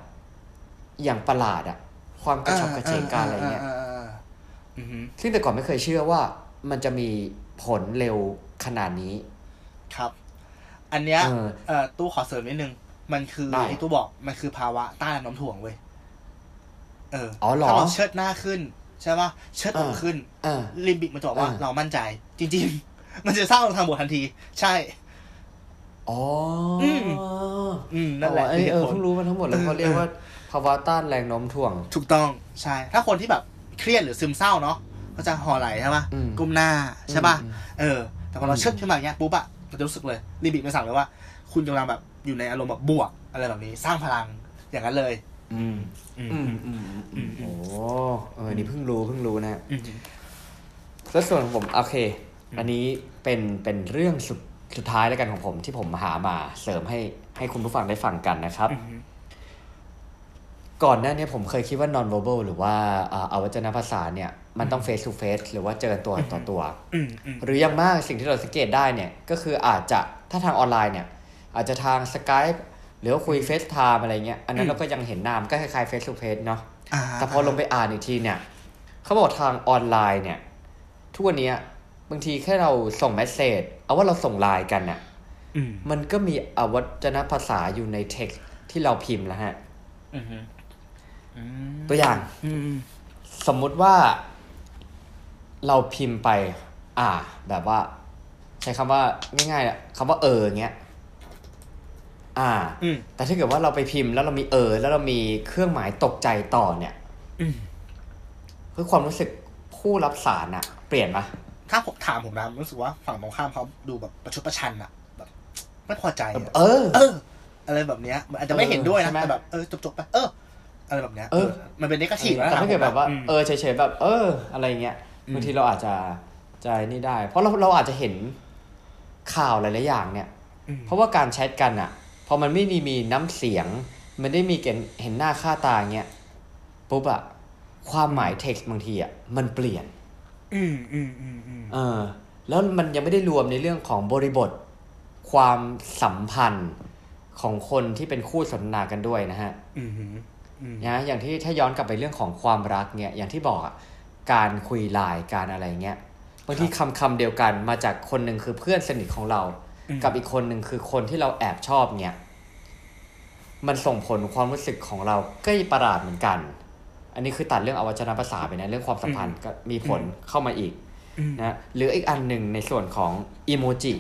อย่างประหลาดอะความกระชับกระเฉงการอะไรเงี้ยาา
อ่าอืม
ซึ่งแต่ก่อนไม่เคยเชื่อว่า มันจะมีผลเร็วขนาดนี้
ครับ อันเนี้ย
เออ
เอ่อตู้ขอเสริมนิดนึง มันคือ
ได้
ที่ตู้บอกมันคือภาวะต้านน้ำถ่วงเว้ยเออ
อ๋อเหรอ
ถ้าเราเชิดหน้าขึ้น ใช่ป่ะเชิดอก
เออ
ขึ้น
เออ
ลิมบิกมันจะบอกว่า
เออ
เรามั่นใจ จริง ๆ มันจะสร้างทางบวกทันที ใช่
อ๋ออ
มอืมนั่นแหละ
อ๋อเอยเออ
คือเหตุผล
เพิ่งรู้มาทั้งหมดเลย
เออ
เขาเรียกว่าภาวะต้านแรงโน้มถ่วง
ถูกต้องใช่ ถ้าคนที่แบบเครียดหรือซึมเศร้าเนาะก็จะห่อไหลใช่ปะ
อืม
ก้มหน้าใช่ปะ
อืม
เออ แต่พอเรา
อืม
เชิดขึ้นมาอย่างเงี้ยปุ๊บอะเราจะรู้สึกเลยรีบิกมันสั่งเลยว่า คุณกำลังแบบอยู่ในอารมณ์แบบบวกอะไรแบบนี้ สร้างพลังอย่างนั้นเลย
อืม
อืม
อืม อืม อืม โอ้เออ นี่เพิ่งรู้เพิ่งรู้นะฮะ
อืม
แล้วส่วนของผมโอเค อันนี้เป็นเป็นเรื่องสุดสุดท้ายแล้วกันของผมที่ผมหามาเสริมให้ให้คุณผู้ฟังได้ฟังกันนะครับ
อืม
ก่อนหน้านี้ผมเคยคิดว่า non verbal หรือว่าอ่าอวัจนภาษาเนี่ย มันต้อง face to face หรือว่าเจอตัวต่อตัว
อืมอืม
หรืออย่างมากสิ่งที่เราสังเกตได้เนี่ย ก็คืออาจจะถ้าทางออนไลน์เนี่ย อาจจะทาง Skype หรือว่าคุย FaceTime อะไรเงี้ยอันนั้นเราก็ยังเห็นหน้ามันก็คล้ายๆ face to face เนาะ
อ่า
แต่พอลงไปอ่านอีกทีเนี่ยเขาบอกทางออนไลน์เนี่ย ทุกวันเนี้ยบางทีแค่เราส่งเมสเซจเอาว่าเราส่งไลน์กันน่ะ
อืม
มันก็มีอวัจนภาษาอยู่ในเท็กซ์ที่เราพิมพ์แล้วฮะ
อืมอืม
ตัวอย่าง
อืมอืม
สมมุติว่า เราพิมพ์ไป อ่า แบบว่า ใช้คำว่าง่ายๆอะคำว่าเอออย่างเงี้ย อ่า
อืม
แต่ถ้าเกิดว่าเราไปพิมพ์แล้วเรามีเออ แล้วเรามีเครื่องหมายตกใจต่อเนี่ย
อืม
คือความรู้สึกผู้รับสารอะเปลี่ยนปะ
ถ้าผมถามผมนะรู้สึกว่าฝั่งตรงข้ามเขาดูแบบประชดประชันอะแบบไม่พอใจอะ
เออ
เออ อะไรแบบเนี้ยมันอาจจะไม่เห็นด้วย
ใช่
นะ
ไหม
แต่แบบเออจบๆไปเอออะไรแบบเนี้ย
เออ
มันเป็นนิกทีฟแล้ว
แต่ถ้าเกิดแบบว่า
อืม
เออเฉยๆแบบ เออ อะไรเงี้ย
อืม
บางทีเราอาจจะใจนี่ได้ เพราะเราเราอาจจะเห็นข่าวหลายๆอย่างเนี่ย
ม
เพราะว่าการแชทกันอะ พอมันไม่ได้มีน้ำเสียง มันได้มีเห็นเห็นหน้าค่าตาเงี้ยปุ๊บอะความหมายเท็กซ์บางทีอะมันเปลี่ยน
อืมอืมอืมอืม
เออ แล้วมันยังไม่ได้รวมในเรื่องของบริบท ความสัมพันธ์ของคนที่เป็นคู่สนทนากันด้วยนะฮะ
อืมอืมอืม
นะอย่างที่ถ้าย้อนกลับไปเรื่องของความรักเนี่ยอย่างที่บอกอะการคุยไลน์การอะไรเงี้ยบางทีคำคำเดียวกันมาจากคนหนึ่งคือเพื่อนสนิทของเรา กับอีกคนหนึ่งคือคนที่เราแอบชอบเนี่ย มันส่งผลความรู้สึกของเราก็ประหลาดเหมือนกัน อันนี้คือตัดเรื่องอวัจนภาษาไปนะเรื่องความสัมพันธ์ก็มีผลเข้ามาอีก
อืม
นะหรืออีกอันหนึ่งในส่วนของอีโมจิ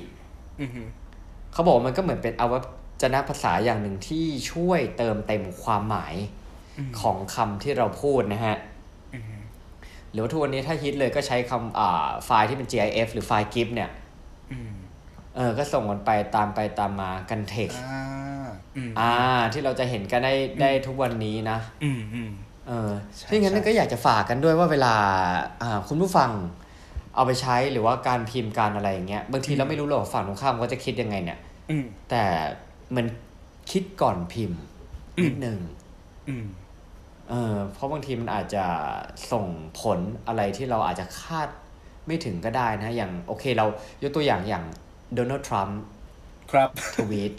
อืมอืม
เขาบอกว่ามันก็เหมือนเป็นอวัจนภาษาอย่างหนึ่งที่ช่วยเติมเต็มความหมายของคำที่เราพูดนะฮะ
อืม
หรือว่าทุกวันนี้ถ้าฮิตเลยก็ใช้คำอ่าไฟล์ที่เป็น GIF หรือไฟล์ GIF เนี่ย
อืม
เออก็ส่งกันไปตามไปตามมากัน text
อ่าอืม
อ่าที่เราจะเห็นกันได้ได้ทุกวันนี้นะ
อืมอืม
เออ
ใช่
ที่งั้น
ใช่
ก็อยากจะฝากกันด้วยว่าเวลาอ่าคุณผู้ฟังเอาไปใช้หรือว่าการพิมพ์การอะไรอย่างเงี้ยบางทีเราไม่รู้หรอกฝั่งตรงข้ามเขาจะคิดยังไงเนี่ย
อืม
แต่มันคิดก่อนพิมพ์
อืม
นิดนึง
อืม
เออเพราะบางทีมันอาจจะส่งผลอะไรที่เราอาจจะคาดไม่ถึงก็ได้นะ อย่างโอเคเรายกตัวอย่างอย่าง โดนัลด์ทรัมป์
ครับ
ทวีต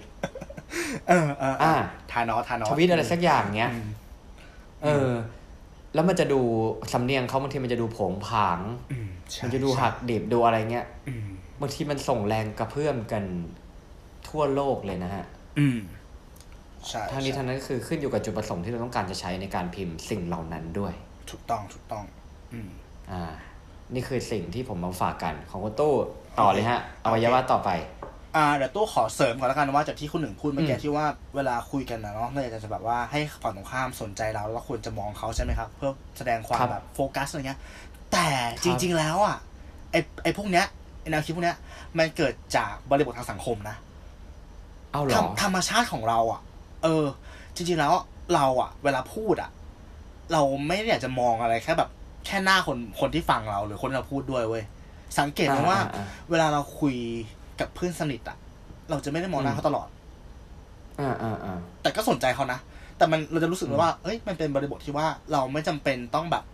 เออเออเออ
อ่า
ทานอสทานอส
ทวีตอะไรสักอย่างเงี้ย
อืม
เออ แล้วมันจะดูสำเนียงเขาบางทีมันจะดูโผงผาง
อืมใช่
มันจะดูหักดิบดูอะไรเงี้ย
อืม
บางทีมันส่งแรงกระเพื่อมกันทั่วโลกเลยนะฮะ
อืมใช่
ทั้งนี้
ใช่
ทั้งนั้นก็คือขึ้นอยู่กับจุดประสงค์ที่เราต้องการจะใช้ในการพิมพ์สิ่งเหล่านั้นด้วย
ถูกต้องถูกต้อง อืม
อ่า นี่คือสิ่งที่ผมมาฝากกันของคุณตู้ ต่อเลยฮะอวัยวะต่อไป
อ่าเดี๋ยวตู้ขอเสริมก่อนแล้วกันว่าจากที่คุณหนึ่งพูดเมื่อกี้
อืม
ที่ว่าเวลาคุยกันนะเนาะเราอยากจะแบบว่าให้ฝั่งตรงข้ามสนใจเราแล้วควรจะมองเขาใช่ไหมครับ เพื่อแสดงความแบบโฟกัสอะไรเงี้ย แต่จริง ๆ แล้วอะไอไอพวกเนี้ยไอแนวคิดพวกเนี้ยมันเกิดจากบริบททางสังคมนะ
เอาเหร
ธร
อ
รมธรรมชาติของเราอะ เออ จริง ๆ แล้วเราอะ เวลาพูดอะ เราไม่ได้อยากจะมองอะไรแค่แบบแค่หน้าคนคนที่ฟังเราหรือคนที่เราพูดด้วยเว้ย สังเกตไหมว่า
อ่า
เวลาเราคุยกับเพื่อนสนิทอะเราจะไม่ได้มองหน้า
อืม
เขาตลอด
อ่าอ่าอ่า
แต่ก็สนใจเขานะแต่มันเราจะรู้สึกเลยว่าเอ้ยมันเป็นบริบทที่ว่าเราไม่จำเป็นต้องแบบ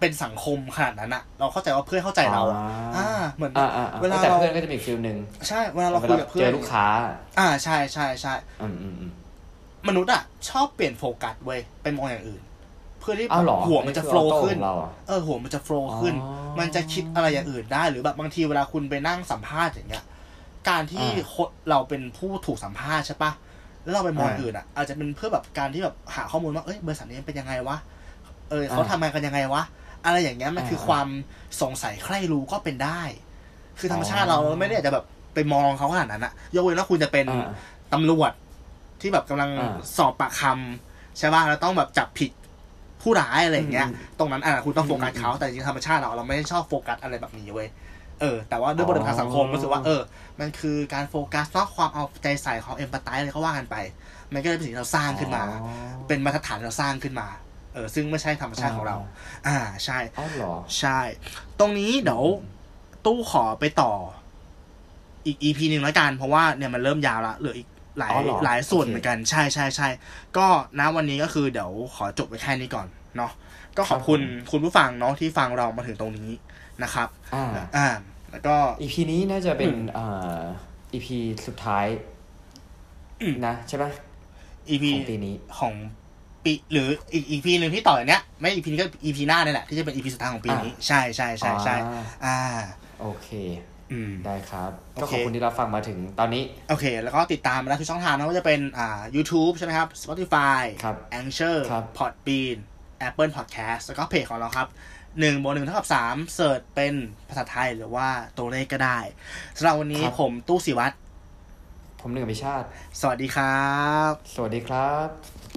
เป็นสังคมขนาดนั้นอะเราเข้าใจว่าเพื่อนเข้าใจเราอะอ่า เหมือน
อ่าอ่าอ่า
เวลา
แต่
เรา
เพื่อนก็จะมีอีกฟิลหนึ่ง
ใช่เวลาเรา
เว
คุ
ลาย
กับเพื่
เจ
อน
อลูกค้า
อ่าใช่ใช่ใช่
อืมอืมอืม
มนุษย์อะชอบเปลี่ยนโฟกัสเว้ยไปมองอย่างอื่นเพื่อที่
อ้าวเหรอ
หัวมันจะ
คื
โฟล์
อออโต้
ขึ้น
ของเราอะ
เออหัวมันจะโฟล์ขึ้น
อ๋อ
มันจะคิดอะไรอย่างอื่นได้ หรือแบบบางทีเวลาคุณไปนั่งสัมภาษณ์อย่างเงี้ย การที่
อ่า
คนเราเป็นผู้ถูกสัมภาษณ์ใช่ปะแล้วเราไปมอง
อ่า
อื่นอะ อาจจะเป็นเพื่อแบบการที่แบบหาข้อมูลว่าเอ้ยบริษัทนี้เป็นยังไงวะเออเขา
อ่า
ทำงานกันยังไงวะอะไรอย่างเงี้ยมันคืออาความสงสัยใคร่รู้ก็เป็นได้ คือธรรมชาติ
อ๋อ
เราเราไม่ได้อยากจะแบบไปมองเขาขนาดนั้นอะยกเว้นว่าคุณจะเป็น
อ่า
ตำรวจที่แบบกำลัง
อ่า
สอบปากคำใช่ป่ะแล้วต้องแบบจับผิด ผู้ร้ายอะไรอย่างเงี้ย
อืม
ตรงนั้นอะคุณต้องโฟกัส
อืม
เขาแต่จริงๆธรรมชาติเราเราไม่ได้ชอบโฟกัสอะไรแบบนี้เว้ยเออแต่ว่าด้วยบริบททางสังคม
อ๋อ
รู้สึกว่าเออ มันคือการโฟกัสเนาะความเอาใจใส่ความเอมพัตไตอะไรก็ว่ากันไป มันก็เลยเป็นสิ่งที่เราสร้างขึ้นมา
อ๋อ
เป็นมาตรฐานที่เราสร้างขึ้นมาเออซึ่งไม่ใช่ธรรมชาติของเรา อ่าใช่
อ๋อเหรอ
ใช่ ตรงนี้เดี๋ยวตู้ขอไปต่ออีก EP หนึ่งแล้วกัน เพราะว่าเนี่ยมันเริ่มยาวละเหลืออีก หลาย
อ๋อเหรอ
หลายส่วน
โอเค
เหมือนกันใช่ใช่ใช่ก็นะวันนี้ก็คือเดี๋ยวขอจบไว้แค่นี้ก่อนเนาะก็ขอบคุณคุณผู้ฟังเนาะที่ฟังเรามาถึงตรงนี้นะครับ
อ่า
อ่าแล้วก็
EP นี้น่าจะเป็น
อืม
เอ่อ EP สุดท้าย
อืม
นะใช่ปะ
EP
ของปีนี้
ของปีหรืออีก EP หนึ่งที่ต่อจากเนี้ยไม่ EP นี้ก็ EP หน้าเนี่ยแหละที่จะเป็น EP สุดท้ายของปีนี้ ใช่ใช่ใช่ใช่
อ่า
อ่า
โอเค
อืม
ได้ครับ
โอ
ก็
เค
ขอบคุณที่รับฟังมาถึงตอนนี้
โอเค แล้วก็ติดตามมาได้ทุกช่องทางนะว่าจะเป็นอ่า YouTube ใช่ไหมครับ Spotify
ครับ
Anchor
ครับ
Podbean Apple Podcast แล้วก็เพจของเราครับหนึ่งบวกหนึ่งเท่ากับสามเสิร์ชเป็นภาษาไทยหรือว่าตัวเลขก็ได้สำหรับวันนี้
ครับ
ผมตู้สิวัตร
ผมหนึ่งอภิชาติ
สวัสดีครับ
สวัสดีครับ